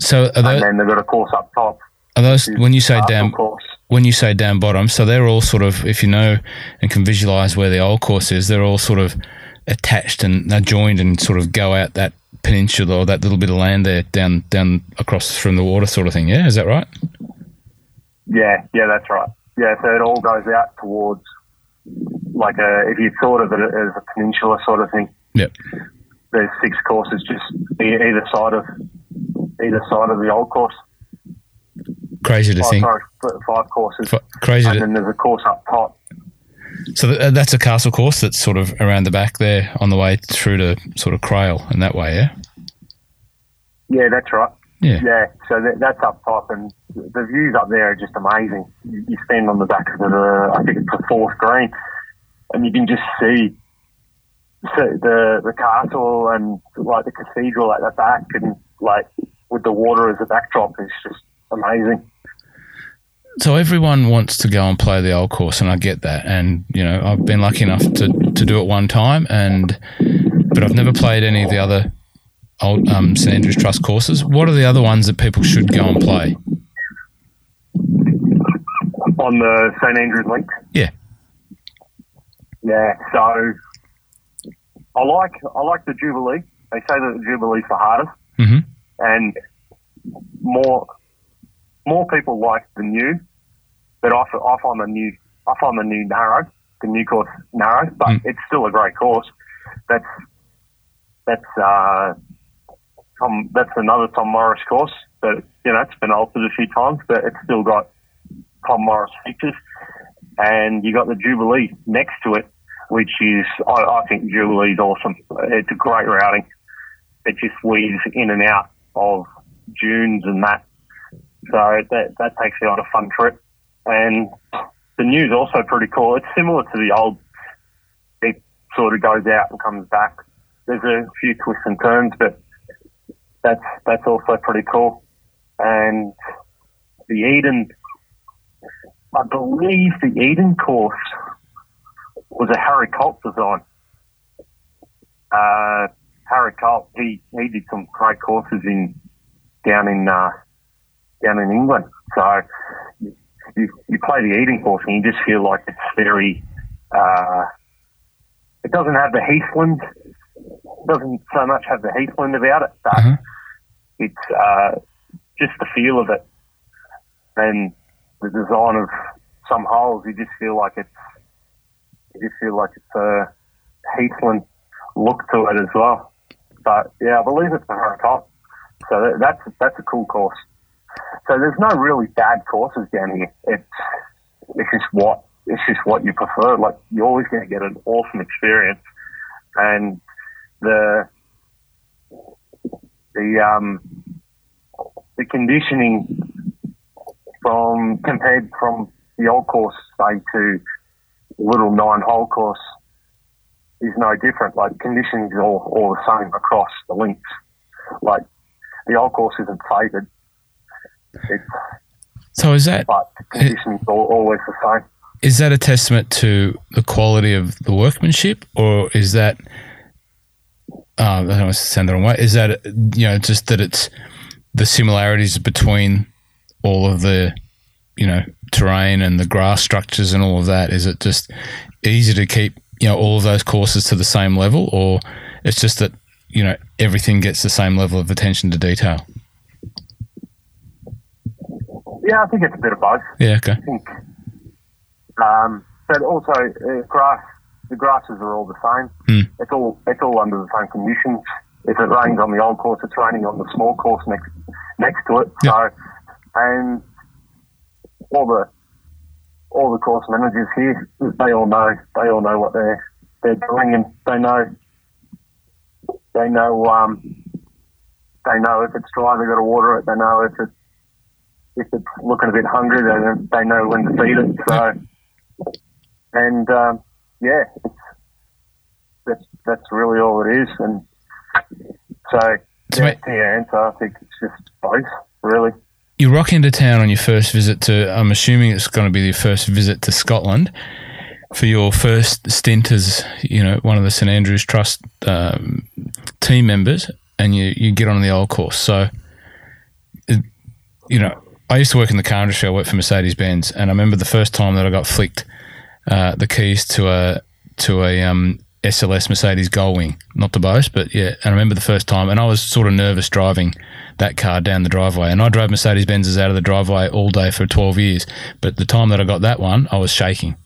So are those, and then they've got a course up top. Are those when you say down course. when you say down bottom? So they're all sort of if you know and can visualize where the old course is, they're all sort of attached and they're joined and sort of go out that peninsula or that little bit of land there down down across from the water sort of thing. Yeah, is that right? Yeah, yeah, that's right. Yeah, so it all goes out towards like a if you thought of it as a peninsula sort of thing. Yep. There's six courses just either side of either side of the old course. Crazy to Oh, think. sorry, five courses. F- Crazy. and To, then there's a course up top. so th- uh, that's a castle course that's sort of around the back there on the way through to sort of Crail and that way, yeah? Yeah, that's right. Yeah. Yeah, so that, that's up top, and the views up there are just amazing. You, you stand on the back of the, I think it's the fourth green, and you can just see the the, the castle and like the cathedral at the back, and like with the water as a backdrop, it's just amazing. So everyone wants to go and play the old course, and I get that. And you know, I've been lucky enough to, to do it one time, and but I've never played any of the other old um, St Andrews Trust courses. What are the other ones that people should go and play? On the St Andrews link, Yeah. yeah. So I like I like the Jubilee. They say that the Jubilee's the hardest. hmm and more more people like the new, but I, I find the new I find the new narrow, the new course narrow, but Mm. it's still a great course. That's that's uh, Tom. That's another Tom Morris course, but you know it's been altered a few times, but it's still got Tom Morris features, and you got the Jubilee next to it, which is I, I think Jubilee's awesome. It's a great routing. It just weaves in and out of dunes and that. So that that takes you on a fun trip. And the new's also pretty cool. It's similar to the old. It sort of goes out and comes back. There's a few twists and turns, but that's that's also pretty cool. And the Eden, I believe the Eden course was a Harry Colt design. Uh, Harry Colt, he, he did some great courses in down in uh, down in England. So you, you play the Eden course and you just feel like it's very. Uh, it doesn't have the Heathland. Doesn't so much have the Heathland about it, but Uh-huh. It's uh, just the feel of it and the design of some holes. You just feel like it's. You just feel like it's a Heathland look to it as well. But yeah, I believe it's the. Top. So that, that's that's a cool course. So there's no really bad courses down here. It's it's just what it's just what you prefer. Like you're always going to get an awesome experience, and the the um the conditioning from compared from the old course say to little nine hole course is no different. Like conditioning is all, all the same across the links. Like the old course isn't favored. So is that but conditioning's all, always the same. is that a testament to the quality of the workmanship, or is that uh, I don't want to sound the wrong way? Is that you know just that it's the similarities between all of the you know terrain and the grass structures and all of that? Is it just easy to keep you know all of those courses to the same level, or it's just that you know everything gets the same level of attention to detail? Yeah, I think it's a bit of both. Yeah. Okay. I think. Um, but also, uh, grass. The grasses are all the same. Hmm. It's all it's all under the same conditions. If it rains on the old course, it's raining on the small course next next to it. So, and all the all the course managers here, they all know they all know what they're they're doing, and they know they know um, they know if it's dry, they've got to water it. They know if it's if it's looking a bit hungry, then they know when to feed it. So, and um, yeah, it's, that's that's really all it is. And so, To yeah, to your answer, I think it's just both, really. you rock into town on your first visit to i'm assuming it's going to be your first visit to scotland for your first stint as you know one of the st andrews trust um, team members and you, you get on the old course so it, you know i used to work in the car industry i worked for mercedes-benz and i remember the first time that i got flicked uh, the keys to a to a um, SLS Mercedes Gullwing. Not to boast, but yeah. And I remember the first time, and I was sort of nervous driving that car down the driveway. And I drove Mercedes Benzes out of the driveway all day for 12 years. But the time that I got that one, I was shaking.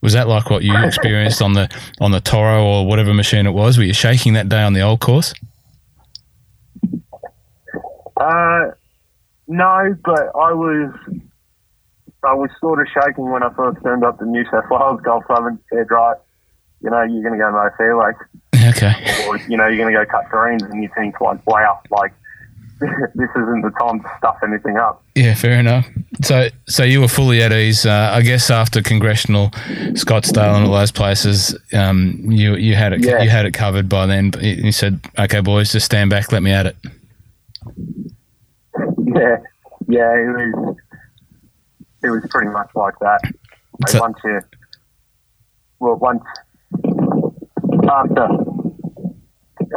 Was that like what you experienced on the on the Toro or whatever machine it was? Were you shaking that day on the old course? Uh, no, but I was I was sort of shaking when I first turned up the New South Wales Golf Club and said, right, you know, you're going to go no fairway. Okay. Or, you know, you're going to go cut greens and you think, like, wow, like, this isn't the time to stuff anything up. Yeah, fair enough. So, so you were fully at ease, uh, I guess. After congressional, Scottsdale, and all those places, um, you you had it Yeah. you had it covered by then. But You said, "Okay, boys, just stand back, let me at it." Yeah, yeah, it was, it was pretty much like that. Like So- once you, well, once after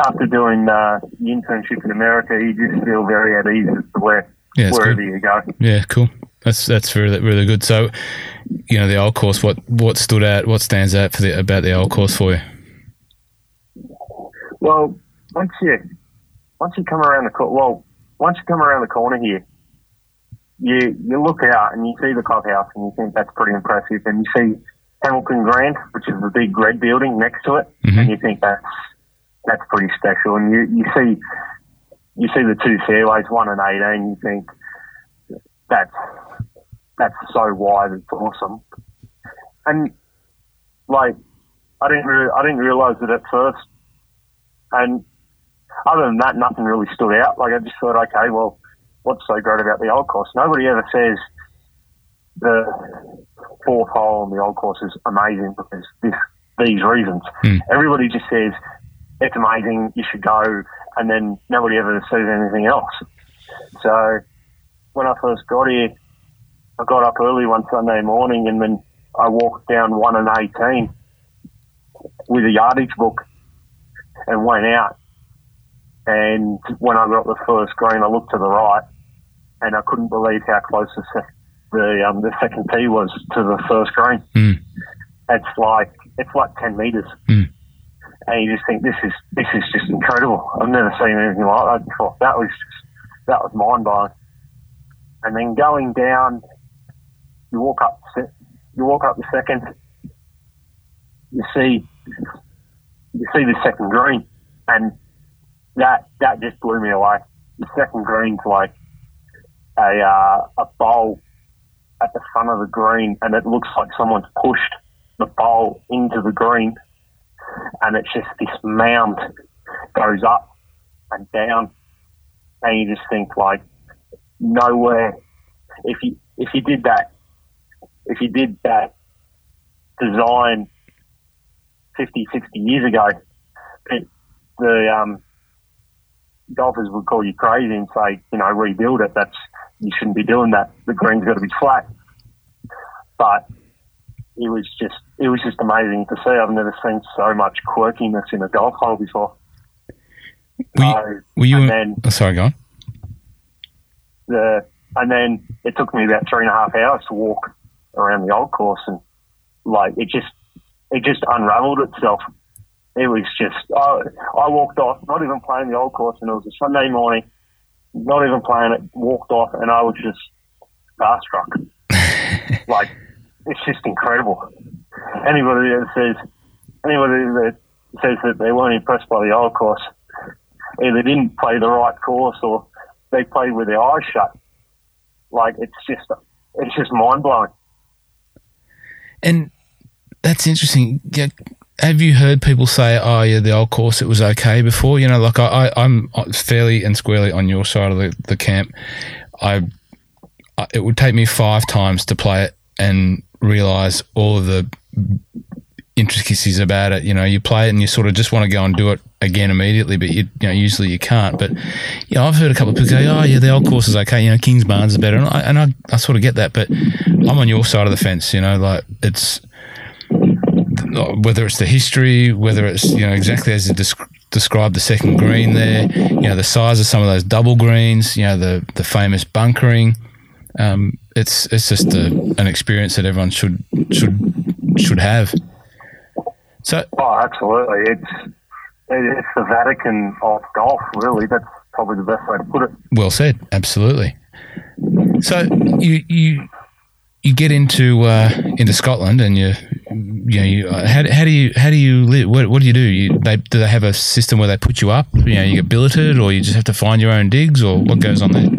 after doing uh, the internship in America, you just feel very at ease as to where Yeah, wherever good. you go. Yeah, cool. That's that's really really good. So, you know, the old course. What what stood out? What stands out for the about the old course for you? Well, once you once you come around the corner, well, once you come around the corner here, you you look out and you see the clubhouse and you think that's pretty impressive, and you see Hamilton Grand, which is the big red building next to it, Mhm. and you think that's that's pretty special, and you you see you see the two fairways, one and eighteen, you think that's that's so wide, it's awesome, and like I didn't re- I didn't realize it at first. And other than that, nothing really stood out. Like I just thought, okay, well, what's so great about the old course? Nobody ever says the fourth hole on the old course is amazing because this these reasons. Hmm. Everybody just says it's amazing, you should go, and then nobody ever says anything else. So when I first got here, I got up early one Sunday morning, and then I walked down one and eighteen with a yardage book and went out. And when I got the first green, I looked to the right, and I couldn't believe how close the sec- the um, the second tee was to the first green. Mm. It's like it's like ten meters, Mm. and you just think this is this is just incredible. I've never seen anything like that before. That was just, that was mind blowing. And then going down, you walk up you walk up the second, you see you see the second green, and that that just blew me away. The second green's like a uh, a bowl at the front of the green, and it looks like someone's pushed the bowl into the green, and it's just this mound goes up and down, and you just think like nowhere. If you if you did that, if you did that design 50, 60 years ago, it, the um, golfers would call you crazy and say, you know, rebuild it. That's you shouldn't be doing that. The green's got to be flat. But it was just it was just amazing to see. I've never seen so much quirkiness in a golf hole before. Were you, So, were you and then oh, sorry, go on. the and then it took me about three and a half hours to walk around the old course and like it just it just unravelled itself. It was just I, I walked off, not even playing the old course, and it was a Sunday morning, not even playing it. Walked off, and I was just starstruck. like it's just incredible. Anybody that says anybody that says that they weren't impressed by the old course either didn't play the right course or they played with their eyes shut. Like it's just it's just mind blowing. And that's interesting. Yeah, Have you heard people say, "Oh, yeah, the old course it was okay before"? You know, like I, I I'm fairly and squarely on your side of the, the camp. I, I it would take me five times to play it and realize all of the intricacies about it. You know, you play it and you sort of just want to go and do it again immediately, but you, you know, usually you can't. But yeah, I've heard a couple of people go, "Oh, yeah, the old course is okay." You know, Kingsbarns is better, and I, and I, I sort of get that, but I'm on your side of the fence. You know, like it's whether it's the history, whether it's you know exactly as you desc- described the second green there, you know the size of some of those double greens, you know the the famous bunkering. Um, it's it's just a, an experience that everyone should should should have. So Oh, absolutely. It's it's the Vatican of golf, really. That's probably the best way to put it. Well said. Absolutely. So you you you get into uh, into Scotland and you you know you, uh, how, how do you how do you live? What, what do you do? You, they, do they have a system where they put you up? You know, you get billeted, or you just have to find your own digs, or what goes on there?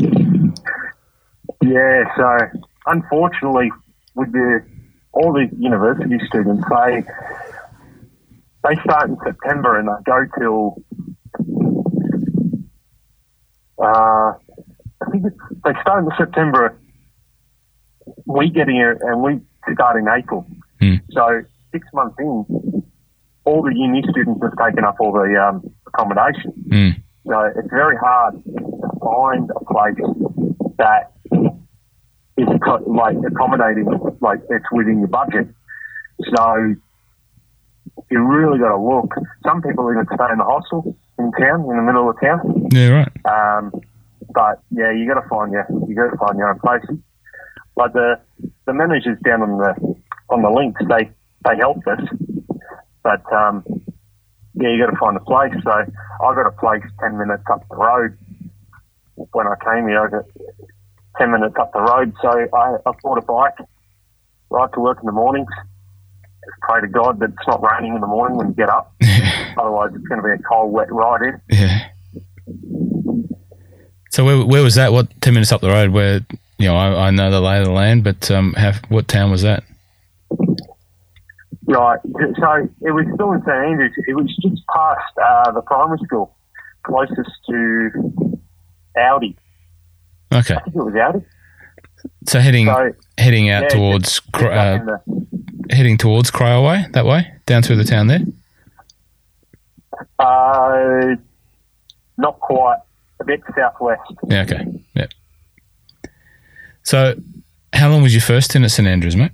Yeah, so unfortunately, with the all the university students, they they start in September and they go till uh, I think they start in September. We get here and we start in April. Mm. So six months in, all the uni students have taken up all the um, accommodation. Mm. So it's very hard to find a place that is like accommodating, like it's within your budget. So you really got to look. Some people even stay in the hostel in town, in the middle of town. Yeah, right. Um, but yeah, you got to find your you got to find your own place. Like the the managers down on the on the links, they they helped us, but um, yeah, you got to find a place. So I got a place ten minutes up the road. When I came here, I got ten minutes up the road. So I, I bought a bike, right to work in the mornings. Just pray to God that it's not raining in the morning when you get up. Otherwise, it's going to be a cold, wet ride in. Yeah. So where, where was that? What ten minutes up the road? Where you know I, I know the lay of the land, but um, how, what town was that? Right. So it was still in St Andrews. It was just past uh, the primary school, closest to Audi. Okay, I think it was Audi. so heading So heading out yeah, towards just- just Cr- up uh, heading towards Crail way that way down through the town there. uh, not quite. A bit southwest. Yeah. Okay. Yeah. So, how long was your first in at St Andrews, mate?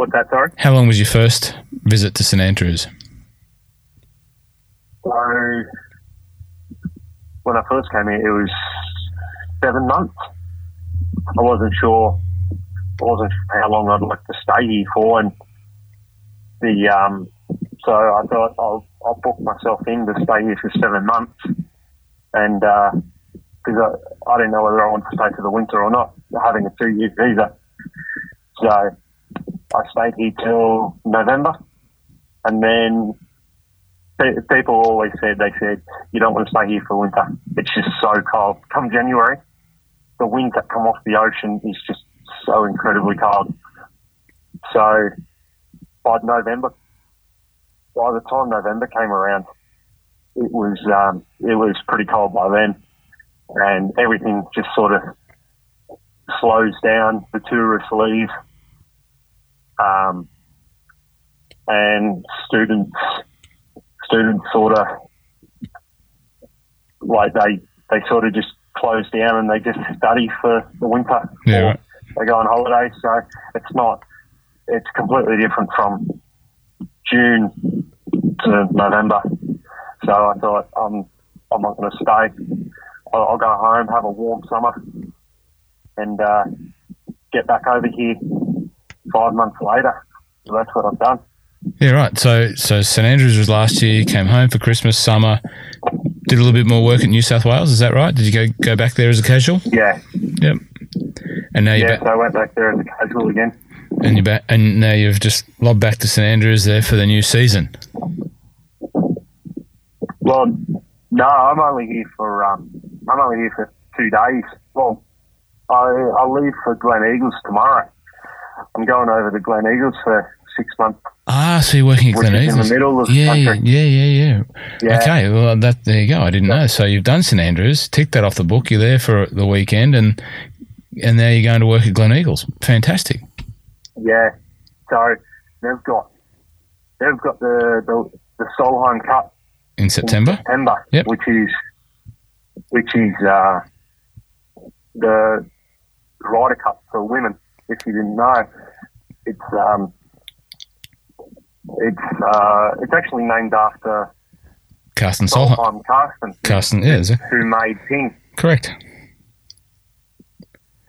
What's that? Sorry. How long was your first visit to St Andrews? So when I first came here, it was seven months. I wasn't sure. I wasn't sure how long I'd like to stay here for, and the um. So I thought I'll I'll book myself in to stay here for seven months, and because I I didn't know whether I wanted to stay for the winter or not, having a two year visa. So I stayed here till November, and then people always said they said you don't want to stay here for winter. It's just so cold. Come January, the winds that come off the ocean is just so incredibly cold. So by November, by the time November came around, it was um, it was pretty cold by then, and everything just sort of slows down. The tourists leave. Um, and students students sort of like they they sort of just close down and they just study for the winter. Yeah, right. They go on holiday, so it's not. It's completely different from June to November. So I thought I'm I'm not going to stay. I'll, I'll go home, have a warm summer, and uh, get back over here five months later. So that's what I've done. Yeah, right. So, so St Andrews was last year. Came home for Christmas, summer. Did a little bit more work at New South Wales. Is that right? Did you go go back there as a casual? Yeah, Yep. And now you're yeah. back, So I went back there as a casual again. and you're back, and now you've just lobbed back to St Andrews there for the new season. Well, no, I'm only here for um, I'm only here for two days. Well, I I'll leave for Gleneagles tomorrow. I'm going over to Gleneagles for six months, Ah, so you're working at Glen is in the middle of the Yeah, yeah, country. yeah, yeah, yeah. Okay, well, that there you go. I didn't know. So you've done St Andrews, tick that off the book. You're there for the weekend, and and now you're going to work at Gleneagles. Fantastic. Yeah. So they've got they've got the the, the Solheim Cup In in September. September, Yep. which is which is uh, the Ryder Cup for women. If you didn't know, it's um, it's uh, it's actually named after Karsten Solheim. Solheim Karsten, Karsten, yeah, is it? who made Ping. Correct.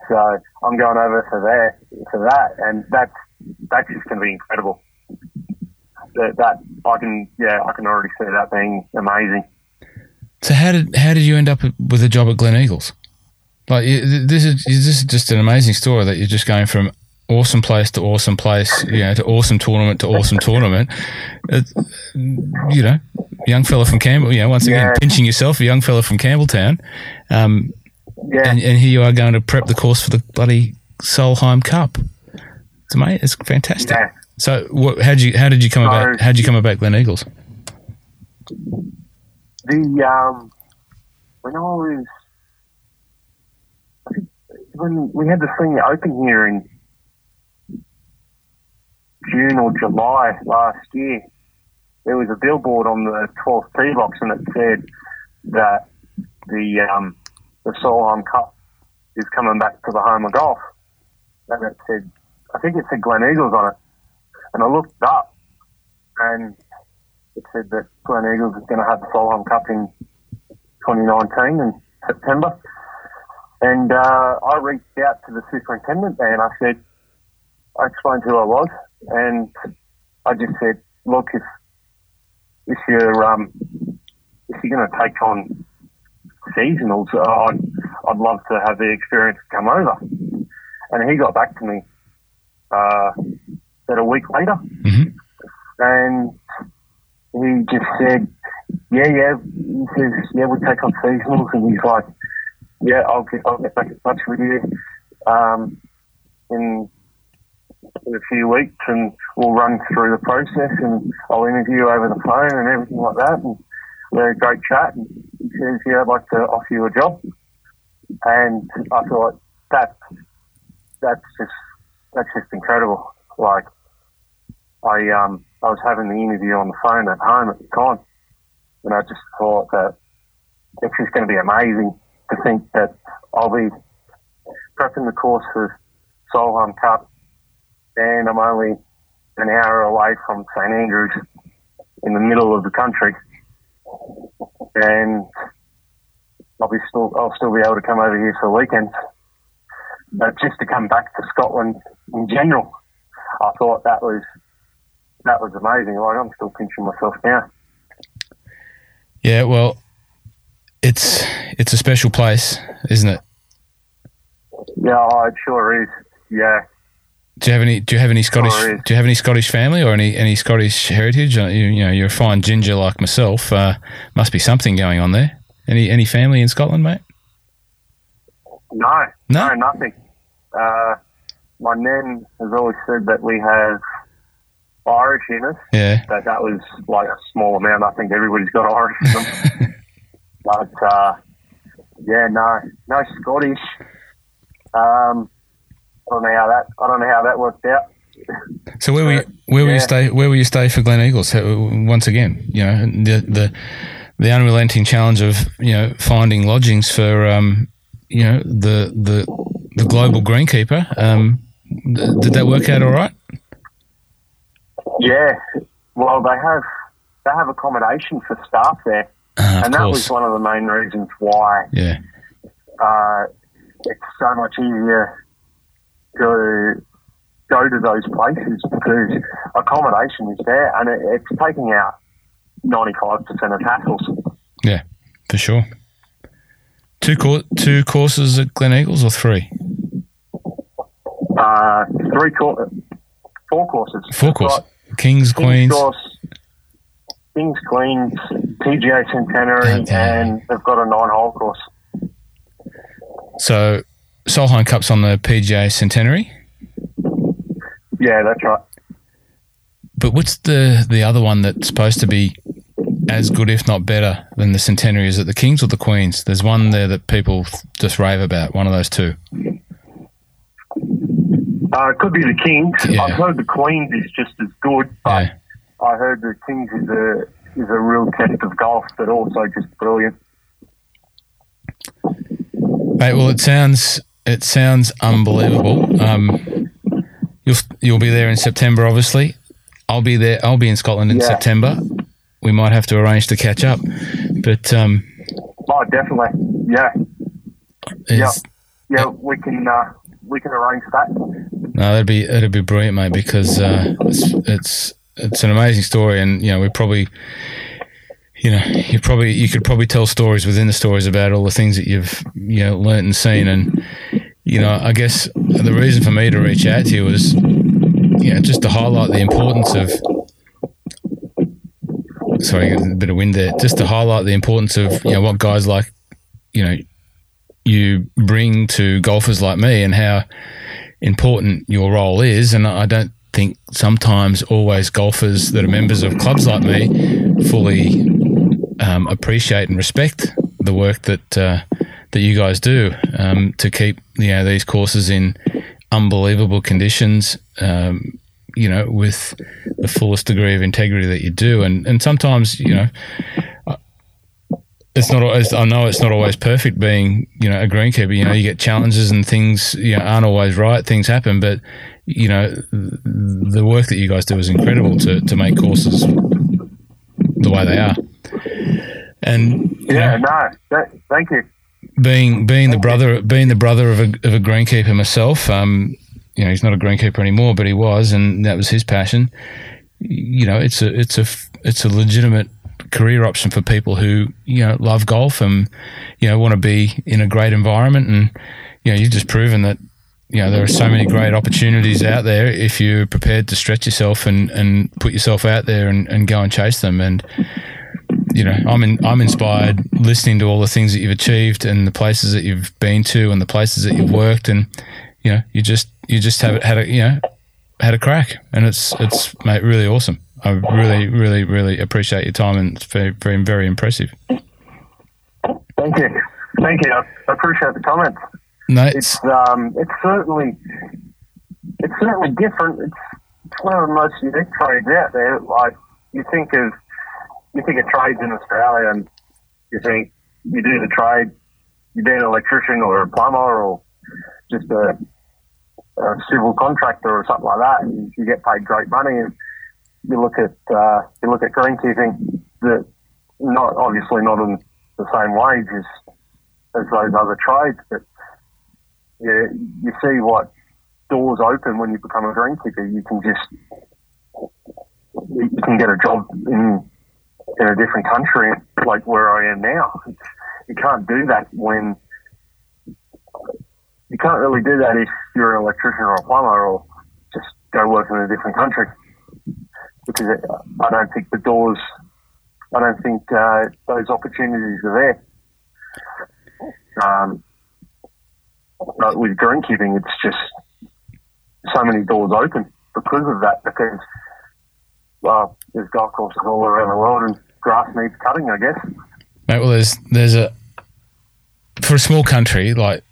So I'm going over for there for that, and that's that's just going to be incredible. That, that I can, yeah, I can already see that being amazing. So how did how did you end up with a job at Gleneagles? Like this is this is just an amazing story that you're just going from awesome place to awesome place, you know, to awesome tournament to awesome tournament. It, you know, young fella from Campbell, you know, once again Yeah. pinching yourself, a young fella from Campbelltown, um, Yeah. and, and here you are going to prep the course for the bloody Solheim Cup. It's amazing. It's fantastic. yeah. So, what, how did you how did you come So- about? How did you come about Gleneagles? The um, when I was I think when we had the thing open here in June or July last year, there was a billboard on the 12th tee box, and it said that the um, the Solheim Cup is coming back to the home of golf, and it said I think it said Glen Eagles on it, and I looked up, and it said that Glen Eagles is going to have the Solheim Cup in 2019 in September. And uh, I reached out to the superintendent and I said, I explained who I was, and I just said, look, if if you're um, if you're going to take on seasonals, I'd I'd love to have the experience come over. And he got back to me uh, about a week later, Mhm. and he just said, "Yeah, yeah." He says, "Yeah, we take on seasonals," and he's like, "Yeah, I'll get I'll get back in touch with you um, in, in a few weeks, and we'll run through the process, and I'll interview over the phone and everything like that." And we had a great chat, and he says, "Yeah, I'd like to offer you a job," and I thought that that's just that's just incredible. Like, I um I was having the interview on the phone at home at the time, and I just thought that it's just going to be amazing to think that I'll be prepping the course for Solheim Cup, and I'm only an hour away from St Andrews in the middle of the country, and I'll be still I'll still be able to come over here for weekends. But just to come back to Scotland in general, I thought that was that was amazing. Like I'm still pinching myself now. Yeah, well, it's it's a special place, isn't it? Yeah, it sure is. Yeah. Do you have any? Do you have any Scottish? Do you have any Scottish family or any any Scottish heritage? Uh, You, you know, you're a fine ginger like myself. Uh, must be something going on there. Any any family in Scotland, mate? No, No? no, nothing. Uh, my nan has always said that we have Irish in us, Yeah, but that was like a small amount. I think everybody's got Irish in them. but uh, yeah, no, no Scottish. Um, I don't know how that. I don't know how that worked out. So where will you, where will you Yeah. stay? Where will you stay for Gleneagles? Once again, you know the the the unrelenting challenge of you know finding lodgings for um, you know the the the global greenkeeper. Um, th- did that work out all right? Yeah, well, they have they have accommodation for staff there, Uh, and that course. was one of the main reasons why yeah. uh, it's so much easier to go to those places because accommodation is there and it, it's taking out 95% of hassles. Yeah, for sure. Two cour- two courses at Gleneagles or three? Uh, three cour- four courses. Four courses. right. Kings, King's Queens. course, Kings, Queens, PGA Centenary, damn. and they've got a nine-hole course. So Solheim Cup's on the PGA Centenary. Yeah, that's right. But what's the the other one that's supposed to be as good, if not better, than the Centenary? Is it the Kings or the Queens? There's one there that people just rave about. One of those two. Uh, it could be the Kings. Yeah. I've heard the Queens is just as good, but Yeah. I heard the Kings is a is a real test of golf, but also just brilliant. Mate, well, it sounds it sounds unbelievable. Um, you'll you'll be there in September, obviously. I'll be there. I'll be in Scotland in Yeah. September. We might have to arrange to catch up, but um, Oh, definitely. Yeah, it's- yeah. We can uh, we can arrange that. No, that'd be that'd be brilliant, mate. Because uh, it's it's it's an amazing story, and you know we probably you know, you probably you could probably tell stories within the stories about all the things that you've you know learnt and seen, and you know, I guess the reason for me to reach out to you was, you know, just to highlight the importance of. Sorry, a bit of wind there. Just to highlight the importance of you know what guys like, you know, you bring to golfers like me, and how important your role is. And I don't think sometimes always golfers that are members of clubs like me fully um, appreciate and respect the work that uh, that you guys do um, to keep you know these courses in unbelievable conditions. Um, you know, with the fullest degree of integrity that you do, and and sometimes you know. It's not always. I know it's not always perfect. Being, you know, a greenkeeper, you know, you get challenges and things, you know, aren't always right. Things happen, but you know, the work that you guys do is incredible to to make courses the way they are. And yeah, know, no, thank you. Being being the brother being the brother of a of a greenkeeper myself, um, you know, he's not a greenkeeper anymore, but he was, and that was his passion. You know, it's a it's a it's a legitimate career option for people who you know love golf and you know want to be in a great environment, and you know, you've just proven that you know there are so many great opportunities out there if you're prepared to stretch yourself and, and put yourself out there and, and go and chase them and you know, I'm in, I'm inspired listening to all the things that you've achieved and the places that you've been to and the places that you've worked, and you know, you just you just have had a you know had a crack, and it's it's mate really awesome. I really really really appreciate your time, and it's very very very impressive. Thank you, thank you. I appreciate the comments. No, it's, it's um, it's certainly it's certainly different. It's, it's one of the most unique trades out there. Like you think of you think of trades in Australia and you think you do the trade, you be an electrician or a plumber or just a, a civil contractor or something like that, and you get paid great money. And you look at uh, you look at greenkeeping, that not obviously not in the same wage as as those other trades, but you you see what doors open when you become a greenkeeper. You can just you can get a job in in a different country like where I am now. you can't do that when you can't really do that if you're an electrician or a plumber or just go work in a different country because I don't think the doors, I don't think uh, those opportunities are there. Um, but with greenkeeping, it's just so many doors open because of that. Because well, there's golf courses all around the world, and grass needs cutting, I guess. Mate, well, there's there's a for a small country like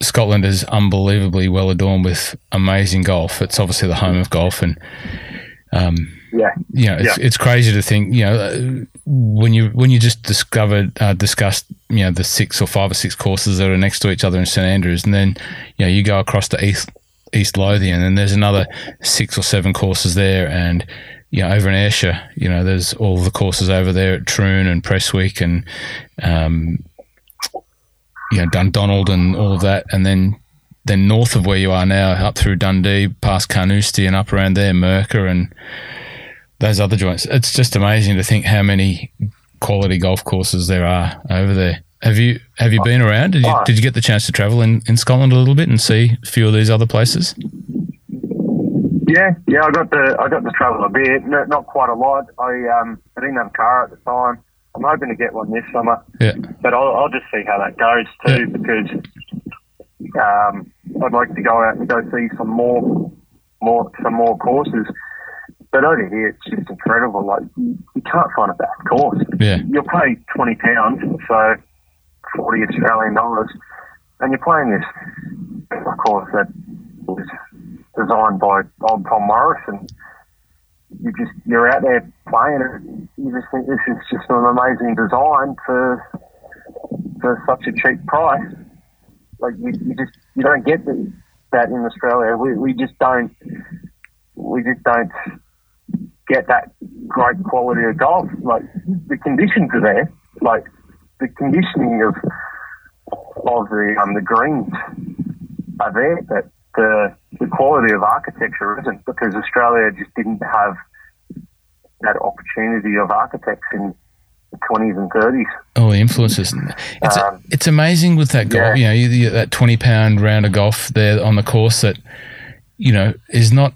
Scotland is unbelievably well adorned with amazing golf. It's obviously the home of golf, and um, yeah, you know, it's, yeah. it's crazy to think, you know, when you when you just discovered uh, discussed, you know, the six or five or six courses that are next to each other in St Andrews, and then you know you go across to East East Lothian, and there's another six or seven courses there, and you know, over in Ayrshire, you know, there's all the courses over there at Troon and Prestwick and, um, you know, Dundonald and all of that. And then, then north of where you are now, up through Dundee, past Carnoustie and up around there, Mercer and those other joints. It's just amazing to think how many quality golf courses there are over there. Have you have you been around? Did you did you get the chance to travel in, in Scotland a little bit and see a few of these other places? Yeah, yeah, I got the I got to travel a bit, no, not quite a lot. I um I didn't have a car at the time. I'm hoping to get one this summer. Yeah, but I'll, I'll just see how that goes too yeah. because um I'd like to go out and go see some more more some more courses. But over here, it's just incredible. Like you, you can't find a bad course. Yeah, you'll pay twenty pounds, so forty Australian dollars, and you're playing this course that was designed by old Tom Morris, and you just you're out there playing it. You just think this is just an amazing design for for such a cheap price. Like you, you just you don't get the, that in Australia. We we just don't we just don't get that great quality of golf. Like the conditions are there, like the conditioning of of the um the greens are there, but the the quality of architecture isn't because Australia just didn't have that opportunity of architects in the twenties and thirties. Oh, the influences. It's Um, it's amazing with that golf. yeah. You know, you, you, that twenty pound round of golf there on the course that you know is not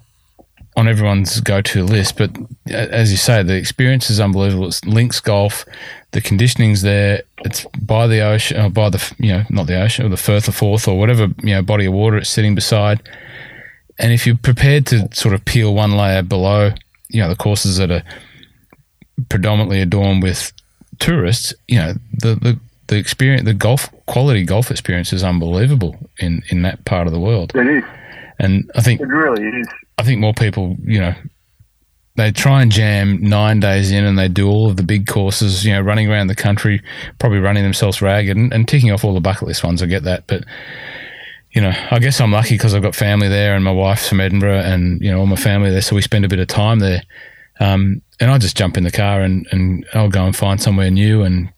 on everyone's go to list. But as you say, the experience is unbelievable. It's links golf. The conditioning's there. It's by the ocean, or by the you know not the ocean or the Firth or Forth or whatever you know body of water it's sitting beside. And if you're prepared to sort of peel one layer below, you know the courses that are predominantly adorned with tourists, you know, the, the, the experience, the golf quality golf experience is unbelievable in, in that part of the world. It is. And I think It really is. I think more people, you know, they try and jam nine days in and they do all of the big courses, you know, running around the country, probably running themselves ragged and, and ticking off all the bucket list ones. I get that. But, you know, I guess I'm lucky because I've got family there and my wife's from Edinburgh and, you know, all my family there. So we spend a bit of time there. Um, and I just jump in the car and, and I'll go and find somewhere new and,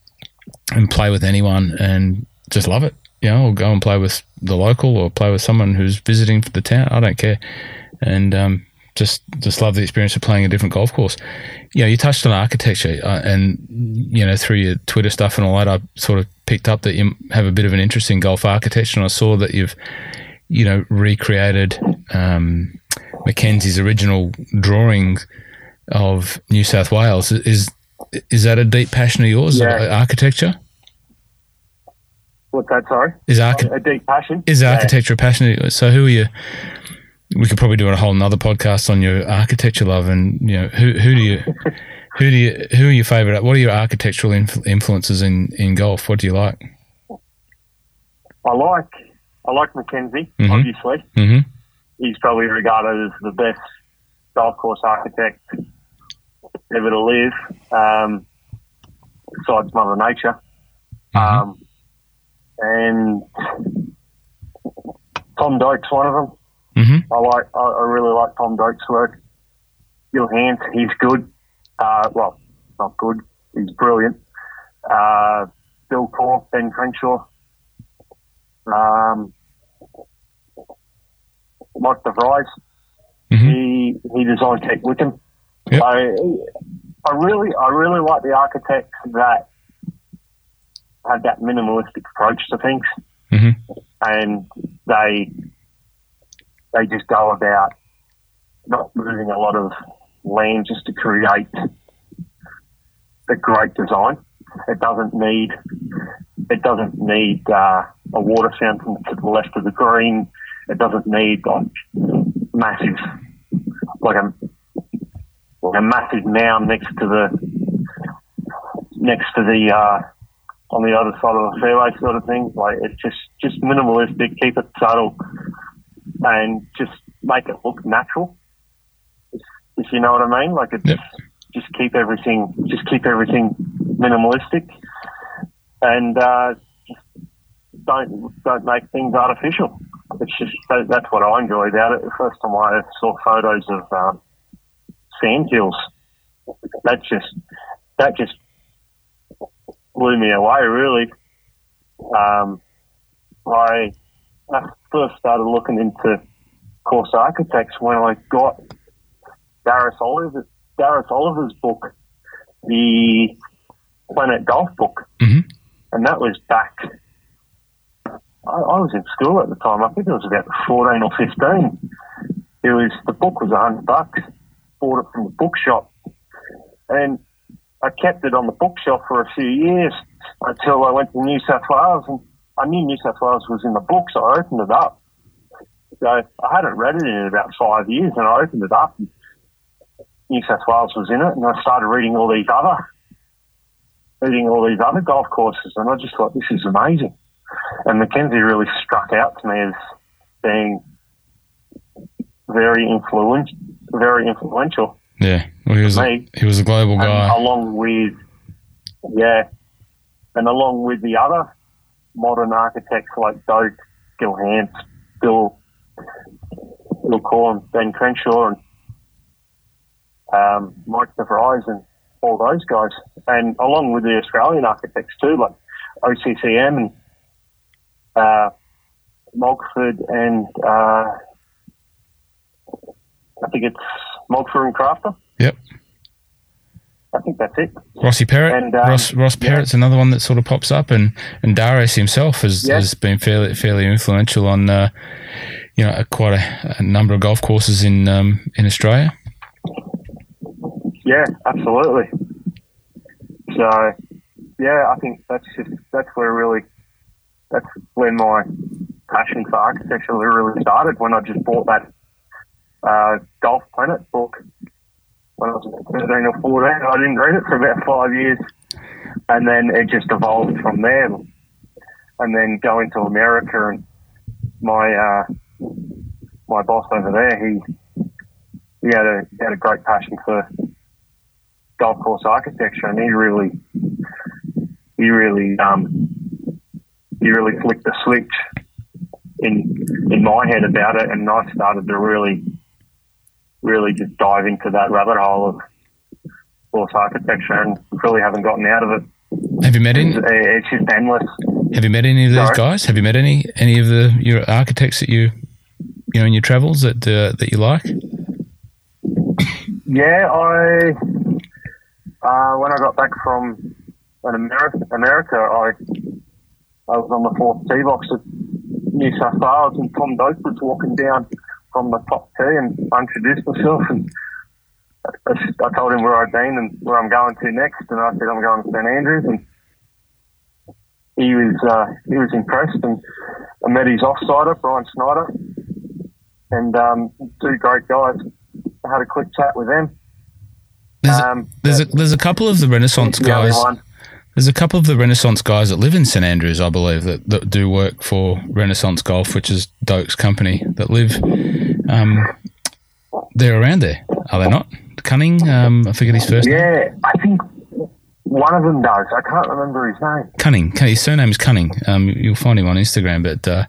and play with anyone and just love it. You know, or go and play with the local or play with someone who's visiting the town. I don't care and um, just just love the experience of playing a different golf course. You know, you touched on architecture, uh, and you know through your Twitter stuff and all that, I sort of picked up that you have a bit of an interest in golf architecture, and I saw that you've you know recreated um, Mackenzie's original drawings of New South Wales. Is is that a deep passion of yours? Yeah. Architecture What's that? Sorry. is archi- A deep passion. is Yeah. architecture a passion? So who are you? We could probably do a whole another podcast on your architecture love, and you know who who do you who do you who are your favorite? What are your architectural inf- influences in in golf? What do you like? I like I like Mackenzie. Mhm. Obviously, hmm he's probably regarded as the best golf course architect ever to live, um, besides Mother Nature. Um, and Tom Doak's one of them. hmm I like. I, I really like Tom Doak's work. Gil Hanse, he's good. Uh, well, not good. He's brilliant. Uh, Bill Coore, Ben Crenshaw, um, Mike DeVries. Mhm. He he designed Cape Wickham. Yep. I I really I really like the architects that have that minimalistic approach to things hmm and they they just go about not moving a lot of land just to create a great design. It doesn't need it doesn't need uh, a water fountain to the left of the green. It doesn't need like massive like a like a massive mound next to the next to the uh, on the other side of the fairway sort of thing. Like it's just just minimalistic, keep it subtle, and just make it look natural. If, if you know what I mean, like it Yep. just just keep everything just keep everything minimalistic, and uh, just don't don't make things artificial. It's just that, that's what I enjoy about it. The first time I saw photos of um, sand hills, that just that just blew me away. Really, um, I, I first started looking into course architects when I got Darius Oliver, Darius Oliver's book, the Planet Golf book, Mhm. and that was back. I, I was in school at the time. I think it was about fourteen or fifteen. It was the book was a hundred bucks. Bought it from the bookshop, and I kept it on the bookshelf for a few years until I went to New South Wales, and I knew New South Wales was in the book, so I opened it up. So I hadn't read it in about five years, and I opened it up. And New South Wales was in it, and I started reading all these other, reading all these other golf courses, and I just thought this is amazing. And Mackenzie really struck out to me as being very influent, very influential Yeah, well, he was a, he was a global and guy. along with yeah, and along with the other modern architects like Doak, Gil Hanse, Bill, Bill Coore, Ben Crenshaw, and um, Mike DeVries, and all those guys, and along with the Australian architects too, like OCCM and uh, Mogford and uh, I think it's Mogford and Crafter Yep. I think that's it. Rossi Perrett, And, um, Ross Ross yeah. Another one that sort of pops up, and and Darius himself has, Yeah. has been fairly fairly influential on uh, you know quite a, a number of golf courses in um, in Australia. Yeah, absolutely. So, yeah, I think that's just that's where really that's when my passion for architecture really started. When I just bought that uh, Golf Planet book when I was thirteen or fourteen. I didn't read it for about five years, and then it just evolved from there. And then going to America, and my uh, my boss over there, he he had a he had a great passion for golf course architecture, and he really, he really, um, he really flicked the switch in in my head about it, and I started to really, really just dive into that rabbit hole of course architecture, and really haven't gotten out of it. Have you met any? It's, it's just endless. Have you met any of those Sorry? guys? Have you met any any of the your architects that you you know in your travels that uh, that you like? Yeah, I uh, when I got back from an America, America, I I was on the fourth tee box at New South Wales, and Tom Doak was walking down from the top tee, and I introduced myself, and I, I told him where I'd been and where I'm going to next, and I said I'm going to St Andrews, and he was uh, he was impressed, and I met his offsider, Brian Schneider, and um, two great guys. I had a quick chat with them. There's, Um, there's a there's a couple of the Renaissance guys. There's a couple of the Renaissance guys that live in St Andrews, I believe, that, that do work for Renaissance Golf, which is Doak's company, that live um, they're around there, are they not? Cunning, um, I forget his first name. Yeah, I think one of them does. I can't remember his name. Cunning. His surname is Cunning. Um, you'll find him on Instagram, but uh,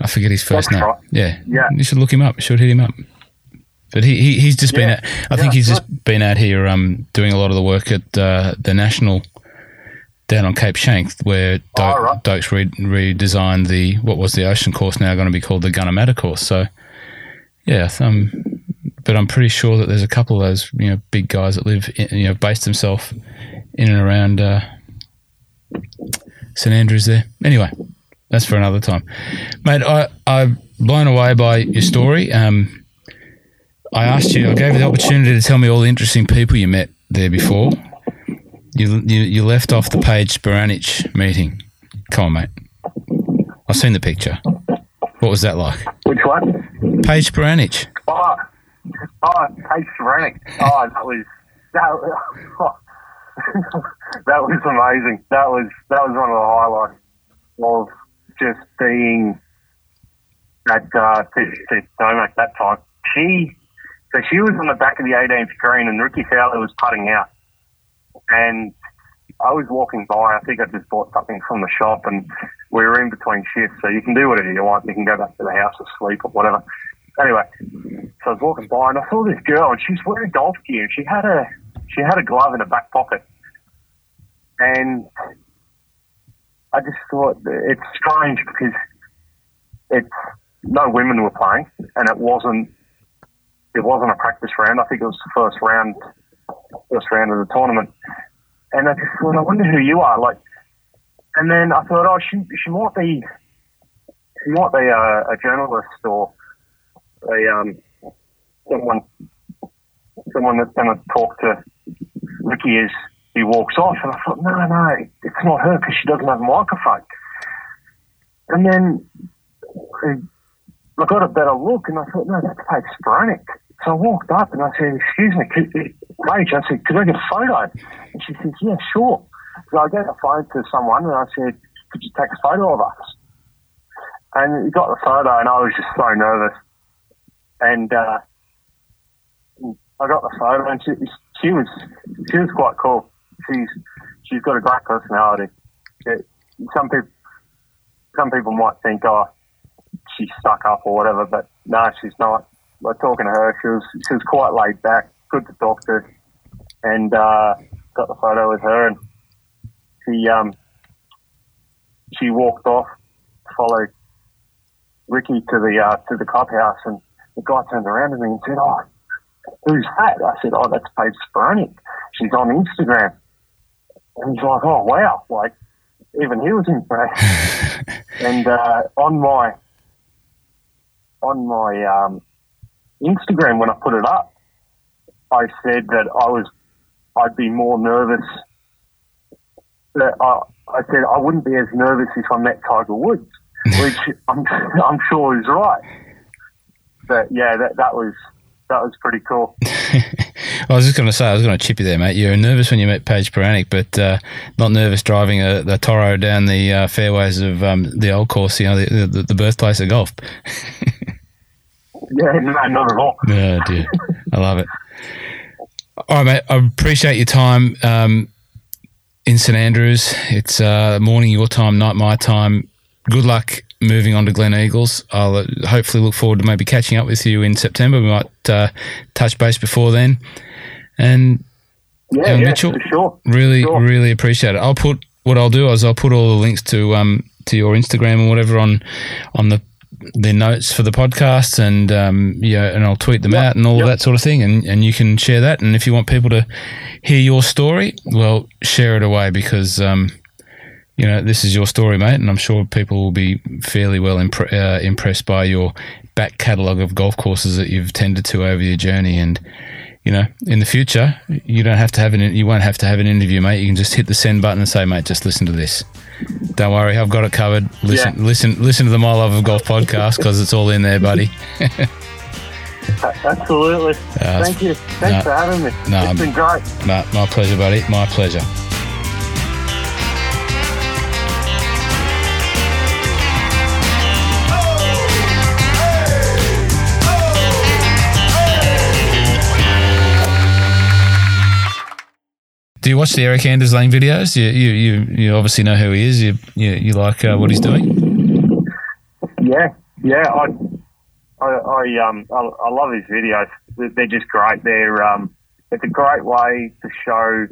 I forget his first That's name. right. Yeah, Yeah. You should look him up. You should hit him up. But he, he he's just been Yeah. at. I think Yeah, he's just been out here um, doing a lot of the work at uh, the national down on Cape Schanck, where Doak, Oh, right. Doak's re- redesigned the what was the ocean course now going to be called the Gunnamatta course. So yeah, um, but I'm pretty sure that there's a couple of those you know big guys that live in, you know based themselves in and around uh, St Andrews there. Anyway, that's for another time, mate. I I'm blown away by your story. Um, I asked you, I gave you the opportunity to tell me all the interesting people you met there before. You you, you left off the Paige Spiranac meeting. Come on, mate. I've seen the picture. Was that like? Which one? Paige Spiranac. Oh, oh, Paige Spiranac. Oh, that was that. Was, that was amazing. That was that was one of the highlights of just being at uh, Dome at that time. She, so she was on the back of the 18th green, and Ricky Fowler was putting out, and I was walking by. I think I just bought something from the shop, and we were in between shifts, so you can do whatever you want. You can go back to the house or sleep or whatever. Anyway, so I was walking by, and I saw this girl, and she's wearing golf gear, and she had a she had a glove in her back pocket, and I just thought it's strange because it's no women were playing, and it wasn't it wasn't a practice round. I think it was the first round first round of the tournament, and I just thought, I wonder who you are, like. And then I thought, oh, she she might be she might be a, a journalist or a um someone someone that's going to talk to Rickie as he walks off. And I thought, no, no, it's not her because she doesn't have a microphone. And then I got a better look and I thought, no, that's Paige Spiranac. So I walked up and I said, excuse me, could, Paige, I said, could I get a photo? And she says, yeah, sure. So I gave a phone to someone and I said, could you take a photo of us? And he got the photo and I was just so nervous. And uh, I got the photo and she, she was she was quite cool. She's she's got a great personality. It, some people some people might think, oh, she's stuck up or whatever, but no, she's not. Like talking to her, she was she was quite laid back, good to talk to, and uh, got the photo with her, and she um she walked off, followed Rickie to the uh, to the clubhouse, and the guy turned around to me and said, "Oh, who's that?" I said, "Oh, that's Paige Spiranac." she's on Instagram. And he's like, oh, wow. Like, even he was impressed. and uh, on my on my um, Instagram when I put it up, I said that I was I'd be more nervous. That I, I said I wouldn't be as nervous if I met Tiger Woods, which I'm I'm sure is right. But yeah, that that was that was pretty cool. I was just going to say, I was going to chip you there, mate. You're nervous when you met Paige Spiranac, but uh, not nervous driving a, a Toro down the uh, fairways of um, the old course, you know, the, the, the birthplace of golf. yeah, no, not at all. Oh, dear. I love it. All right, mate. I appreciate your time um, in St Andrews. It's uh, morning your time, night my time. Good luck moving on to Gleneagles. I'll uh, hopefully look forward to maybe catching up with you in September. We might uh, touch base before then. And yeah, yeah Mitchell, sure. really, sure. really appreciate it. I'll put what I'll do is I'll put all the links to um, to your Instagram and whatever on on the the notes for the podcast and um, yeah, and I'll tweet them yep. out and all yep. of that sort of thing, and and you can share that. And if you want people to hear your story, well, share it away because um, you know this is your story, mate, and I'm sure people will be fairly well impre- uh, impressed by your back catalogue of golf courses that you've tended to over your journey and you know, in the future, you don't have to have an you won't have to have an interview, mate. You can just hit the send button and say, mate, just listen to this. Don't worry, I've got it covered. Listen, yeah. listen, listen to the My Love of Golf podcast because it's all in there, buddy. Absolutely. Uh, Thank you. Thanks no, for having me. No, it's been great. No, my pleasure, buddy. My pleasure. Do you watch the Erik Anders Lang videos? You, you, you, you obviously know who he is. You, you, you like uh, what he's doing? Yeah, yeah. I, I, I um, I, I, love his videos. They're just great. They're, um, it's a great way to show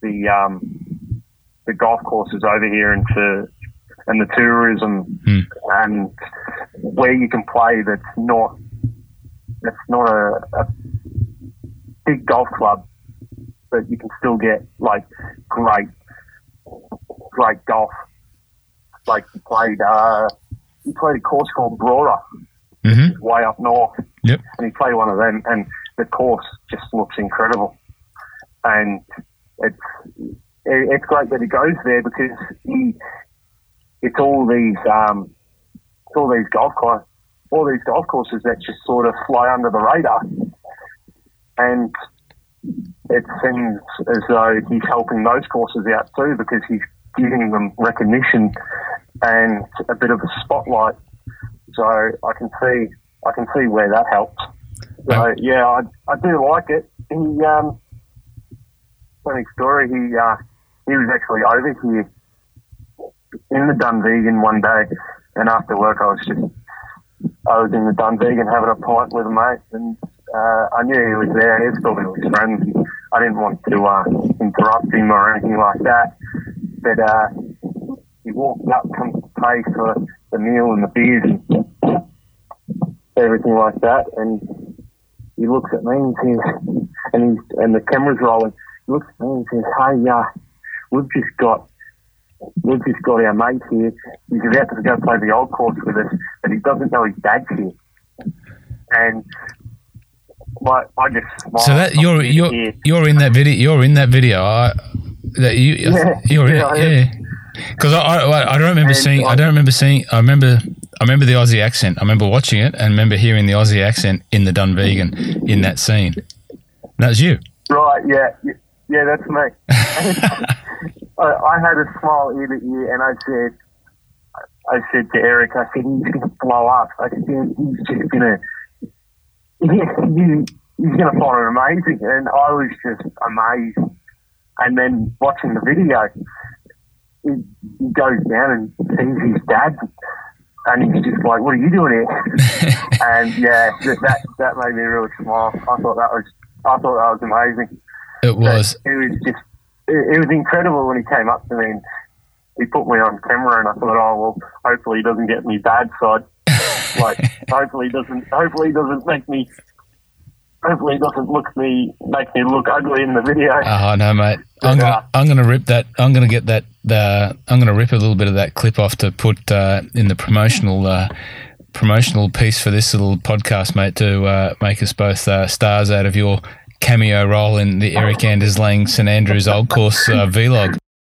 the, um, the golf courses over here and to, and the tourism hmm. and where you can play. That's not, that's not a, a big golf club but you can still get like great, great golf. Like he played, uh, he played a course called Brora, mm-hmm. way up north. Yep. And he played one of them, and the course just looks incredible. And it's it's great that he goes there because he it's all these um, it's all these golf courses, all these golf courses that just sort of fly under the radar. And it seems as though he's helping those courses out too because he's giving them recognition and a bit of a spotlight. So I can see I can see where that helps. So yeah, I, I do like it. He um, funny story. He uh, he was actually over here in the Dunvegan one day, and after work I was just I was in the Dunvegan having a pint with a mate, and uh, I knew he was there. He was talking to his friends. I didn't want to uh, interrupt him or anything like that. But uh, he walked up, come to pay for the meal and the beers and everything like that. And he looks at me and says, and he's, and the camera's rolling. He looks at me and says, "Hey, uh, we've just got." We've just got our mate here. He's about to go play the old course with us, but he doesn't know his dad's here. And I just so that you're you're you're in that video. You're in that video. I, that you yeah, you're yeah, in, yeah. Because I, I, I don't remember and seeing I, I don't um, remember seeing I remember I remember the Aussie accent. I remember watching it and remember hearing the Aussie accent in the Dunvegan in that scene. That's you. Right. Yeah. Yeah. That's me. I, I had a smile ear to ear, and I said, I said to Erik, I said he's going to blow up. I said he's just going to you, you're going to find it amazing. And I was just amazed. And then watching the video, he, he goes down and sees his dad. And he's just like, "What are you doing here?" and yeah, that that made me really smile. I thought that was, I thought that was amazing. It was. But it was just, it, it was incredible when he came up to me and he put me on camera, and I thought, oh well, hopefully he doesn't get me bad side like hopefully doesn't hopefully doesn't make me hopefully doesn't look me make me look ugly in the video. Oh no, mate. I'm gonna uh, I'm gonna rip that. I'm gonna get that. Uh, I'm gonna rip a little bit of that clip off to put uh, in the promotional uh, promotional piece for this little podcast, mate, to uh, make us both uh, stars out of your cameo role in the Erik Anders Lang St Andrews Old Course uh, vlog.